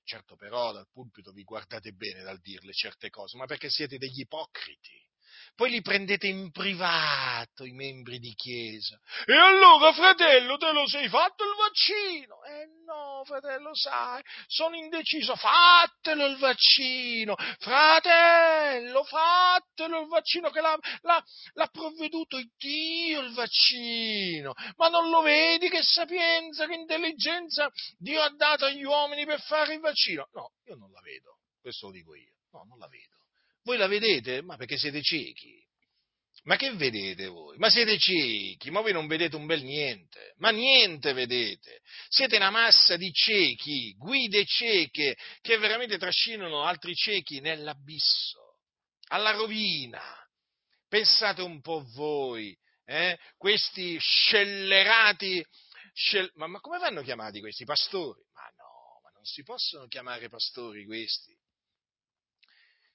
Certo però dal pulpito vi guardate bene dal dirle certe cose, ma perché siete degli ipocriti poi li prendete in privato i membri di chiesa. E allora, fratello, te lo sei fatto il vaccino? Eh no, fratello, sai, sono indeciso. Fatelo il vaccino, fratello, fatelo il vaccino che l'ha, l'ha, l'ha provveduto Dio il vaccino. Ma non lo vedi che sapienza, che intelligenza Dio ha dato agli uomini per fare il vaccino? No, io non la vedo, questo lo dico io. No, non la vedo. Voi la vedete? Ma perché siete ciechi? Ma che vedete voi? Ma siete ciechi, ma voi non vedete un bel niente, ma niente vedete. Siete una massa di ciechi, guide cieche, che veramente trascinano altri ciechi nell'abisso, alla rovina. Pensate un po' voi, eh? questi scellerati, scell- ma, ma come vanno chiamati questi pastori? Ma no, ma non si possono chiamare pastori questi.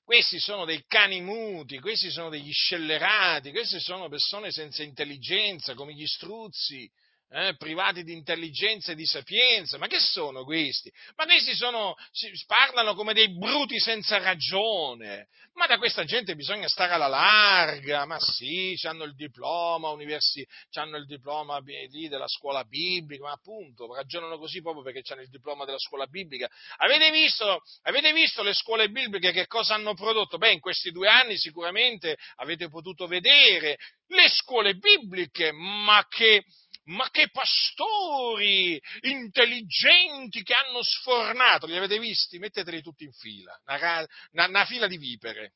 Questi sono dei cani muti, questi sono degli scellerati, queste sono persone senza intelligenza, come gli struzzi, eh, privati di intelligenza e di sapienza. Ma che sono questi? Ma questi sono, parlano come dei bruti senza ragione. Ma da questa gente bisogna stare alla larga. Ma sì, hanno il diploma universi, hanno il diploma lì della scuola biblica, ma appunto ragionano così proprio perché hanno il diploma della scuola biblica. Avete visto, avete visto le scuole bibliche che cosa hanno prodotto? Beh, in questi due anni sicuramente avete potuto vedere le scuole bibliche, ma che ma che pastori intelligenti che hanno sfornato, li avete visti? Metteteli tutti in fila, una, una, una fila di vipere,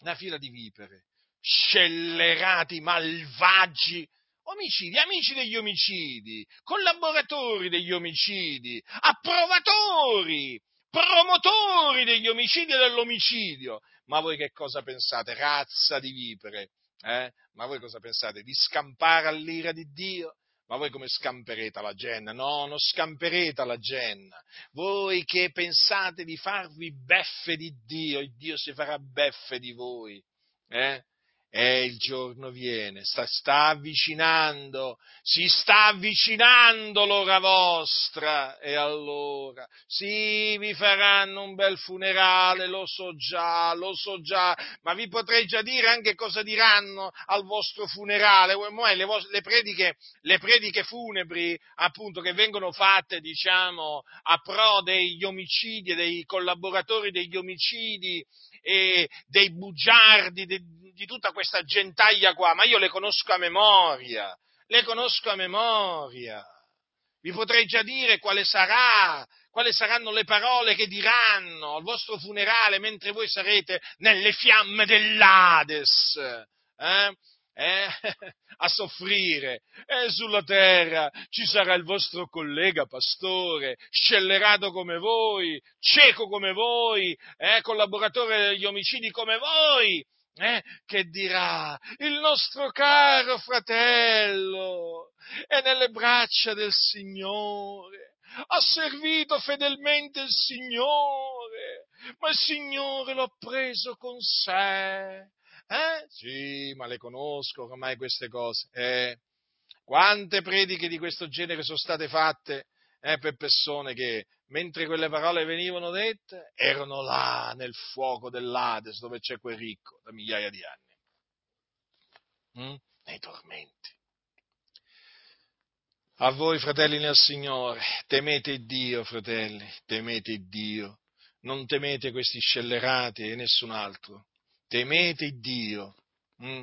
una fila di vipere, scellerati, malvagi, omicidi, amici degli omicidi, collaboratori degli omicidi, approvatori, promotori degli omicidi e dell'omicidio. Ma voi che cosa pensate? Razza di vipere. Eh? Ma voi cosa pensate? Di scampare all'ira di Dio? Ma voi come scamperete alla genna? No, non scamperete alla genna. Voi che pensate di farvi beffe di Dio, il Dio si farà beffe di voi. Eh? E il giorno viene, sta, sta, avvicinando, si sta avvicinando l'ora vostra, e allora, sì, vi faranno un bel funerale, lo so già, lo so già, ma vi potrei già dire anche cosa diranno al vostro funerale, le, le, prediche, le prediche funebri, appunto, che vengono fatte, diciamo, a pro degli omicidi, dei collaboratori degli omicidi, e dei bugiardi, de, di tutta questa gentaglia qua, ma io le conosco a memoria, le conosco a memoria. Vi potrei già dire quale sarà, quali saranno le parole che diranno al vostro funerale mentre voi sarete nelle fiamme dell'Ades. Eh? eh, (laughs) a soffrire. E sulla terra ci sarà il vostro collega pastore, scellerato come voi, cieco come voi, eh, collaboratore degli omicidi come voi, eh, che dirà, il nostro caro fratello è nelle braccia del Signore, ha servito fedelmente il Signore, ma il Signore l'ha preso con sé eh? Sì, ma le conosco ormai queste cose. Eh? Quante prediche di questo genere sono state fatte eh, per persone che, mentre quelle parole venivano dette, erano là nel fuoco dell'Ades dove c'è quel ricco da migliaia di anni. Mm? Nei tormenti. A voi, fratelli nel Signore, temete Dio, fratelli, temete Dio. Non temete questi scellerati e nessun altro temete Dio? Mm?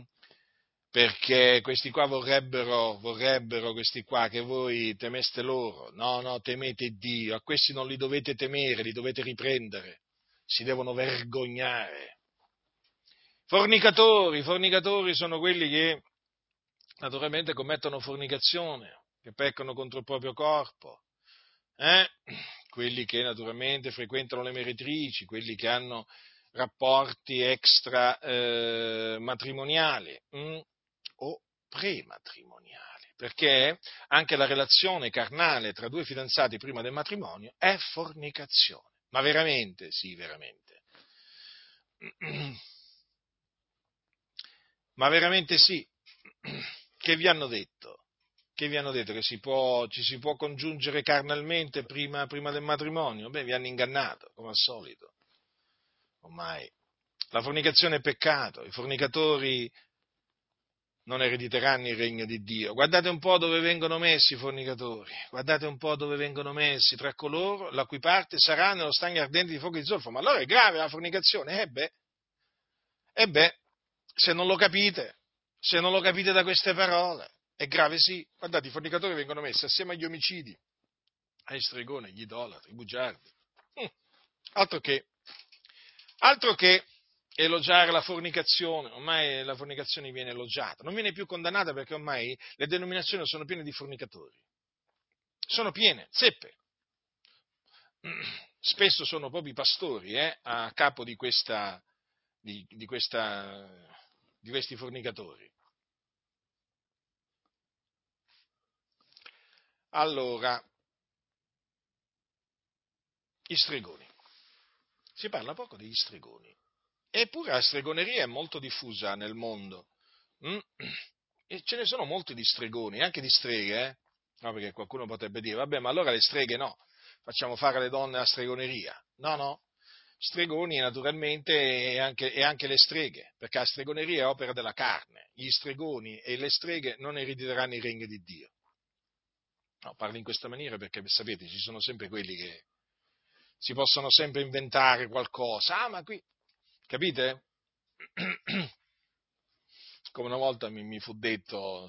Perché questi qua vorrebbero, vorrebbero, questi qua, che voi temeste loro. No, no, temete Dio, a questi non li dovete temere, li dovete riprendere, si devono vergognare. Fornicatori, fornicatori sono quelli che naturalmente commettono fornicazione, che peccano contro il proprio corpo, eh? quelli che naturalmente frequentano le meretrici, quelli che hanno rapporti extra eh, matrimoniali mm, o prematrimoniali, perché anche la relazione carnale tra due fidanzati prima del matrimonio è fornicazione. Ma veramente? Sì, veramente. (clears throat) Ma veramente sì. (clears throat) Che vi hanno detto? Che vi hanno detto che si può, ci si può congiungere carnalmente prima, prima del matrimonio? Beh, vi hanno ingannato, come al solito ormai. La fornicazione è peccato, i fornicatori non erediteranno il regno di Dio. Guardate un po' dove vengono messi i fornicatori, guardate un po' dove vengono messi tra coloro la cui parte sarà nello stagno ardente di fuoco di zolfo. Ma allora è grave la fornicazione? Eh beh, eh beh, se non lo capite, se non lo capite da queste parole, è grave sì. Guardate, i fornicatori vengono messi assieme agli omicidi, ai stregoni, agli idolatri, ai bugiardi. Hm, altro che Altro che elogiare la fornicazione, ormai la fornicazione viene elogiata, non viene più condannata perché ormai le denominazioni sono piene di fornicatori. Sono piene, zeppe. (clears throat) Spesso sono proprio i pastori eh, a capo di questa, di, di, questa, di questi fornicatori. Allora, gli stregoni. Si parla poco degli stregoni. Eppure la stregoneria è molto diffusa nel mondo. Mm? E ce ne sono molti di stregoni, anche di streghe, eh? No, perché qualcuno potrebbe dire, vabbè, ma allora le streghe no, facciamo fare alle donne la stregoneria. No, no, stregoni naturalmente e anche, e anche, le streghe, perché la stregoneria è opera della carne. Gli stregoni e le streghe non erediteranno il regno di Dio. No, parlo in questa maniera perché sapete, ci sono sempre quelli che si possono sempre inventare qualcosa. Ah, ma qui, capite? (clears throat) Come una volta mi, mi fu detto,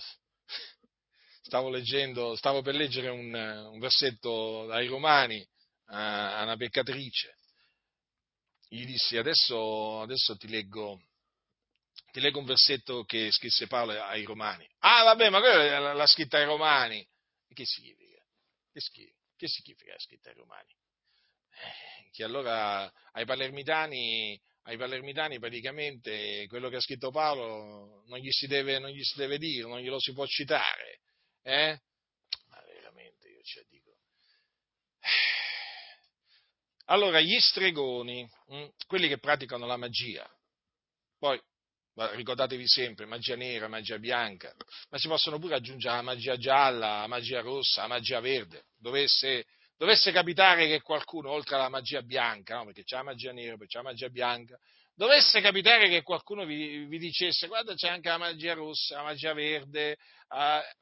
stavo leggendo, stavo per leggere un, un versetto dai Romani a, a una peccatrice. Gli dissi, adesso, adesso ti leggo, ti leggo un versetto che scrisse Paolo ai Romani. Ah, vabbè, ma quella l'ha scritta ai Romani. Che significa? Che, significa? Che significa la scritta ai Romani? Eh, che allora ai palermitani, ai palermitani praticamente quello che ha scritto Paolo non gli si deve, non gli si deve dire, non glielo si può citare. Eh? Ma veramente io ci dico. Allora, gli stregoni, mm, quelli che praticano la magia, poi ricordatevi sempre, magia nera, magia bianca, ma si possono pure aggiungere la magia gialla, la magia rossa, la magia verde. Dovesse, dovesse capitare che qualcuno, oltre alla magia bianca, no, perché c'è la magia nera, poi c'è la magia bianca, dovesse capitare che qualcuno vi, vi dicesse, guarda c'è anche la magia rossa, la magia verde, eh,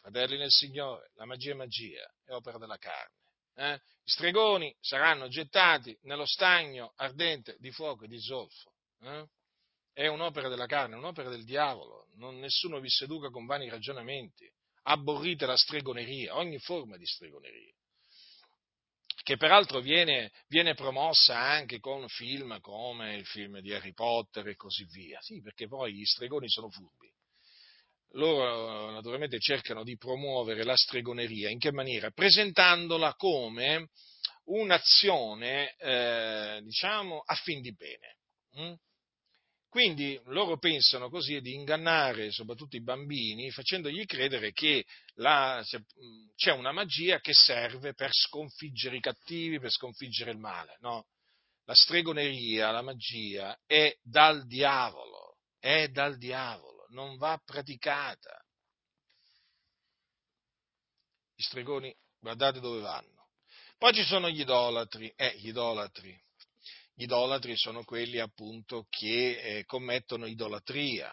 fratelli nel Signore, la magia è magia, è opera della carne eh, gli stregoni saranno gettati nello stagno ardente di fuoco e di zolfo. Eh? È un'opera della carne, un'opera del diavolo. Non, nessuno vi seduca con vani ragionamenti. Aborrite la stregoneria, ogni forma di stregoneria che peraltro viene, viene, promossa anche con film come il film di Harry Potter e così via. Sì, perché poi gli stregoni sono furbi loro naturalmente cercano di promuovere la stregoneria. In che maniera? Presentandola come un'azione, eh, diciamo, a fin di bene. Mm? Quindi loro pensano così di ingannare soprattutto i bambini facendogli credere che la, c'è una magia che serve per sconfiggere i cattivi, per sconfiggere il male. No, la stregoneria, la magia è dal diavolo, è dal diavolo non va praticata. Gli stregoni, guardate dove vanno. Poi ci sono gli idolatri, eh, gli idolatri. Idolatri sono quelli appunto che eh, commettono idolatria,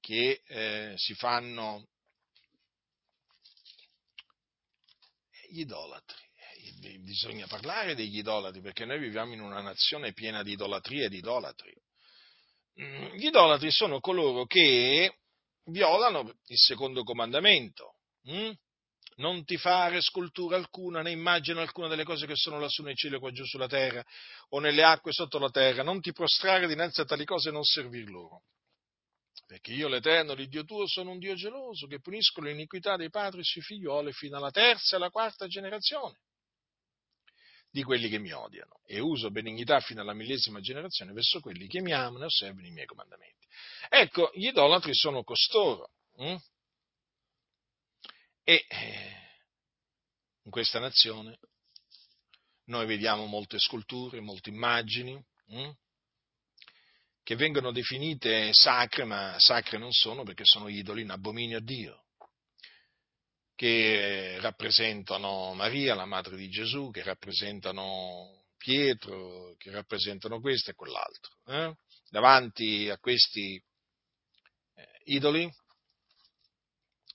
che eh, si fanno gli idolatri. Eh, bisogna parlare degli idolatri perché noi viviamo in una nazione piena di idolatria e di idolatri. Mm, gli idolatri sono coloro che violano il secondo comandamento. Hm? Non ti fare scultura alcuna né immagine alcuna delle cose che sono lassù nei cieli o qua giù sulla terra o nelle acque sotto la terra. Non ti prostrare dinanzi a tali cose e non servir loro. Perché io, l'Eterno, l'Iddio tuo, sono un Dio geloso che punisco l'iniquità dei padri sui figlioli fino alla terza e alla quarta generazione di quelli che mi odiano e uso benignità fino alla millesima generazione verso quelli che mi amano e osservano i miei comandamenti. Ecco, gli idolatri sono costoro. Hm? E eh, in questa nazione noi vediamo molte sculture, molte immagini hm? che vengono definite sacre, ma sacre non sono perché sono idoli in abominio a Dio che rappresentano Maria, la madre di Gesù, che rappresentano Pietro, che rappresentano questo e quell'altro. Eh? Davanti a questi eh, idoli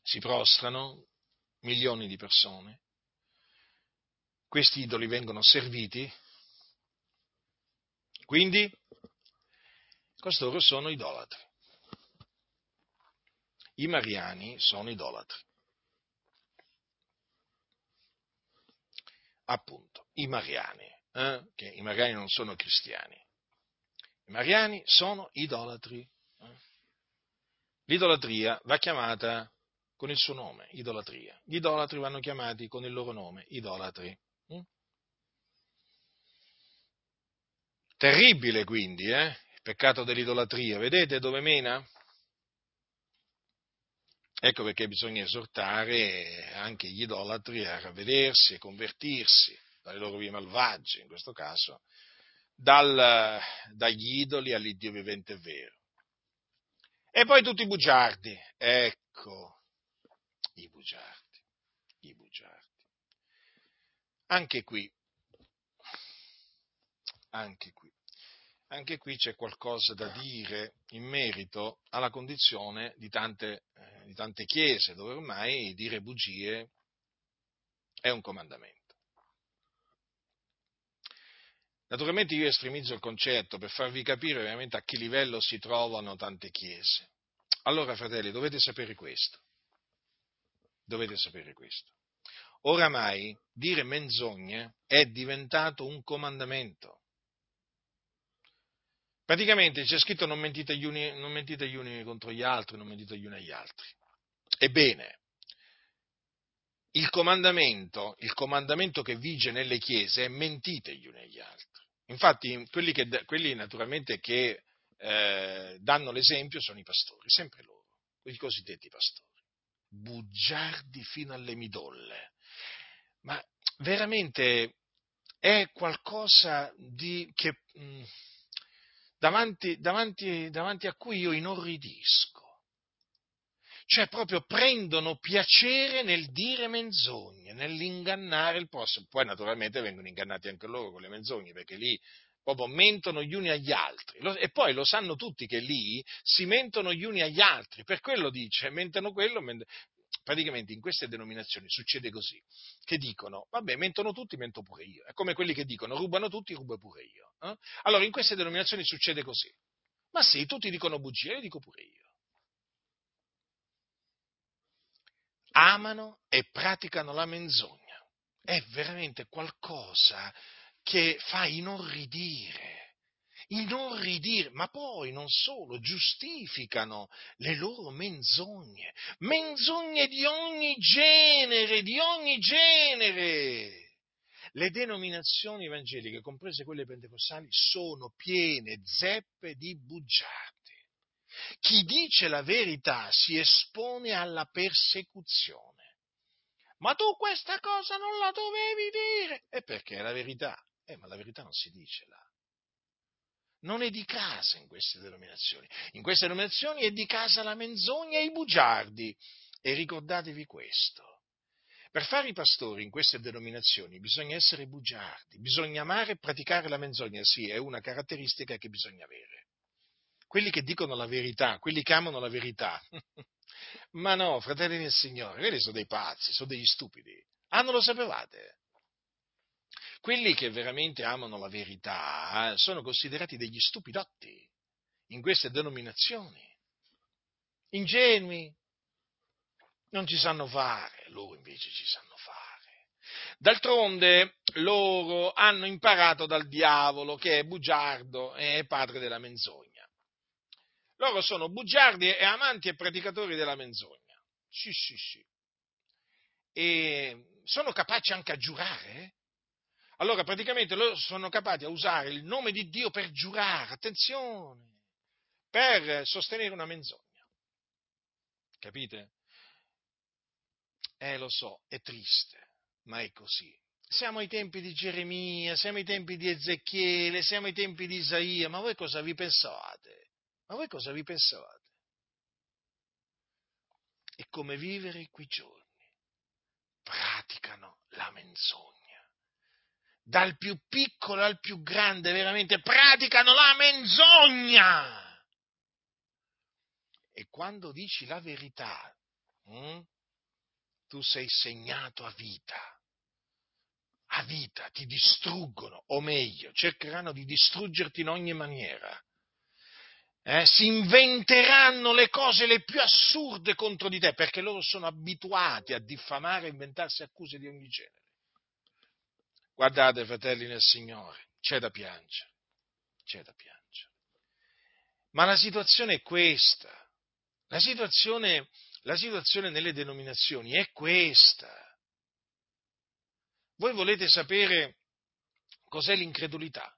si prostrano milioni di persone, questi idoli vengono serviti, quindi costoro sono idolatri. I mariani sono idolatri. appunto i mariani, eh? che i mariani non sono cristiani. I mariani sono idolatri. Eh? L'idolatria va chiamata con il suo nome, idolatria. Gli idolatri vanno chiamati con il loro nome, idolatri. Mm? Terribile quindi, eh? peccato dell'idolatria, vedete dove mena? Ecco perché bisogna esortare anche gli idolatri a ravvedersi e convertirsi dalle loro vie malvagie, in questo caso, dal, dagli idoli all'Iddio vivente e vero. E poi tutti i bugiardi, ecco, i bugiardi, i bugiardi. Anche qui, anche qui, anche qui c'è qualcosa da dire in merito alla condizione di tante, eh, di tante chiese, dove ormai dire bugie è un comandamento. Naturalmente io estremizzo il concetto per farvi capire veramente a che livello si trovano tante chiese. Allora, fratelli, dovete sapere questo. Dovete sapere questo. Oramai dire menzogne è diventato un comandamento. Praticamente c'è scritto non mentite, gli uni, non mentite gli uni contro gli altri, non mentite gli uni agli altri. Ebbene, il comandamento, il comandamento che vige nelle chiese è mentite gli uni agli altri. Infatti, quelli, che, quelli naturalmente che eh, danno l'esempio sono i pastori, sempre loro, i cosiddetti pastori. Bugiardi fino alle midolle. Ma veramente è qualcosa di, che, mh, mm, davanti, davanti, davanti a cui io inorridisco cioè proprio prendono piacere nel dire menzogne, nell'ingannare il prossimo. Poi naturalmente vengono ingannati anche loro con le menzogne, perché lì proprio mentono gli uni agli altri. E poi lo sanno tutti che lì si mentono gli uni agli altri, per quello dice, mentono quello, praticamente in queste denominazioni succede così, che dicono, vabbè, mentono tutti, mento pure io. È come quelli che dicono, rubano tutti, rubo pure io. Eh? Allora in queste denominazioni succede così. Ma sì, tutti dicono bugie, io dico pure io. amano e praticano la menzogna. È veramente qualcosa che fa inorridire, inorridire, ma poi non solo, giustificano le loro menzogne, menzogne di ogni genere, di ogni genere. Le denominazioni evangeliche, comprese quelle pentecostali, sono piene zeppe di bugiardi. Chi dice la verità si espone alla persecuzione. Ma tu questa cosa non la dovevi dire. E perché è la verità? Eh, ma la verità non si dice là. Non è di casa in queste denominazioni. In queste denominazioni è di casa la menzogna e i bugiardi. E ricordatevi questo. Per fare i pastori in queste denominazioni bisogna essere bugiardi, bisogna amare e praticare la menzogna, sì, è una caratteristica che bisogna avere quelli che dicono la verità, quelli che amano la verità. (laughs) Ma no, fratelli del Signore, quelli sono dei pazzi, sono degli stupidi. Ah, non lo sapevate? Quelli che veramente amano la verità eh, sono considerati degli stupidotti in queste denominazioni. Ingenui, non ci sanno fare, loro invece ci sanno fare. D'altronde loro hanno imparato dal diavolo che è bugiardo e è padre della menzogna. Loro sono bugiardi e amanti e praticatori della menzogna. Sì, sì, sì. E sono capaci anche a giurare. Allora, praticamente loro sono capaci a usare il nome di Dio per giurare, attenzione, per sostenere una menzogna. Capite? Eh, lo so, è triste, ma è così. Siamo ai tempi di Geremia, siamo ai tempi di Ezechiele, siamo ai tempi di Isaia, ma voi cosa vi pensate? Ma voi cosa vi pensavate? È come vivere quei giorni. Praticano la menzogna. Dal più piccolo al più grande, veramente praticano la menzogna. E quando dici la verità, hm, tu sei segnato a vita a vita, ti distruggono, o meglio, cercheranno di distruggerti in ogni maniera eh, si inventeranno le cose le più assurde contro di te, perché loro sono abituati a diffamare e inventarsi accuse di ogni genere. Guardate, fratelli nel Signore, c'è da piangere, c'è da piangere. Ma la situazione è questa, la situazione, la situazione nelle denominazioni è questa. Voi volete sapere cos'è l'incredulità?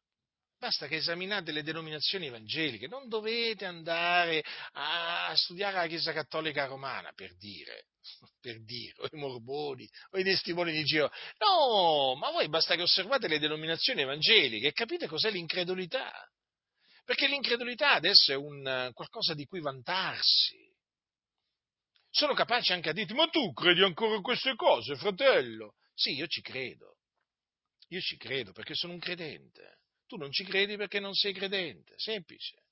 Basta che esaminate le denominazioni evangeliche, non dovete andare a studiare la Chiesa Cattolica Romana, per dire, (laughs) per dire, o i morboni, o i testimoni di Geova. No, ma voi basta che osservate le denominazioni evangeliche e capite cos'è l'incredulità. Perché l'incredulità adesso è un qualcosa di cui vantarsi. Sono capaci anche a dirti, ma tu credi ancora in queste cose, fratello? Sì, io ci credo. Io ci credo perché sono un credente. Tu non ci credi perché non sei credente. Semplice.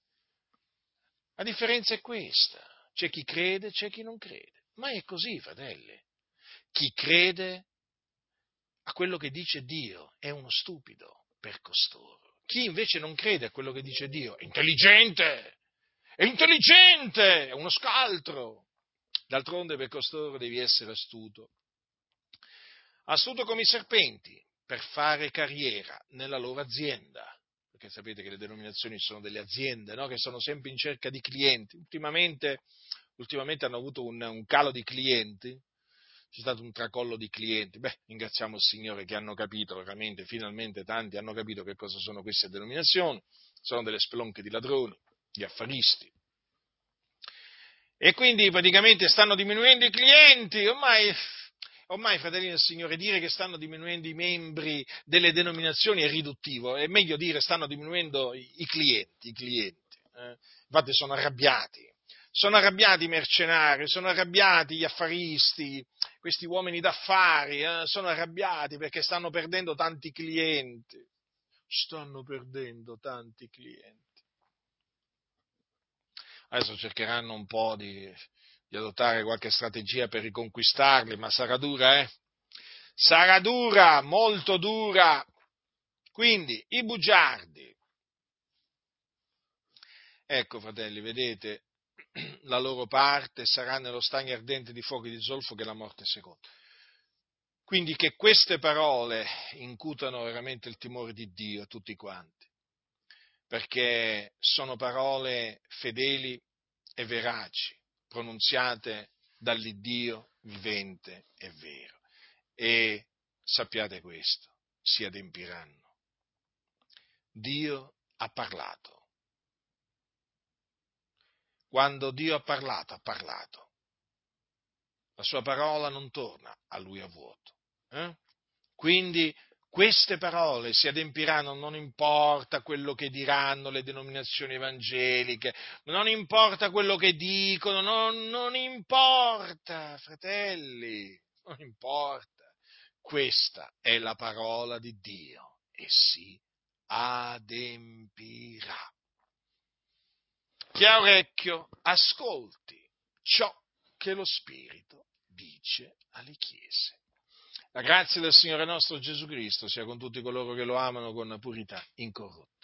La differenza è questa. C'è chi crede, c'è chi non crede. Ma è così, fratelli. Chi crede a quello che dice Dio è uno stupido per costoro. Chi invece non crede a quello che dice Dio è intelligente, è intelligente, è uno scaltro. D'altronde per costoro devi essere astuto. Astuto come i serpenti per fare carriera nella loro azienda. Perché sapete che le denominazioni sono delle aziende no? che sono sempre in cerca di clienti. Ultimamente ultimamente hanno avuto un, un calo di clienti, c'è stato un tracollo di clienti. Beh, ringraziamo il Signore che hanno capito, veramente, finalmente tanti hanno capito che cosa sono queste denominazioni. Sono delle spelonche di ladroni, di affaristi. E quindi praticamente stanno diminuendo i clienti, ormai, ormai, fratelli del Signore, dire che stanno diminuendo i membri delle denominazioni è riduttivo, è meglio dire stanno diminuendo i, clienti, i clienti. Eh? Infatti sono arrabbiati, sono arrabbiati i mercenari, sono arrabbiati gli affaristi, questi uomini d'affari, eh, sono arrabbiati perché stanno perdendo tanti clienti. Stanno perdendo tanti clienti. Adesso cercheranno un po' di, di adottare qualche strategia per riconquistarli, ma sarà dura, eh? Sarà dura, molto dura. Quindi, i bugiardi. Ecco, fratelli, vedete, la loro parte sarà nello stagno ardente di fuochi di zolfo che la morte seconda. Quindi che queste parole incutano veramente il timore di Dio a tutti quanti, perché sono parole fedeli e veraci, pronunziate dall'Iddio vivente e vero. E sappiate questo, si adempiranno. Dio ha parlato quando Dio ha parlato, ha parlato. La sua parola non torna a lui a vuoto. Eh? Quindi queste parole si adempiranno, non importa quello che diranno le denominazioni evangeliche, non importa quello che dicono, non, non importa, fratelli, non importa. Questa è la parola di Dio e si adempirà. Chi ha orecchio, ascolti ciò che lo Spirito dice alle chiese. La grazia del Signore nostro Gesù Cristo sia con tutti coloro che lo amano con purità incorrotta.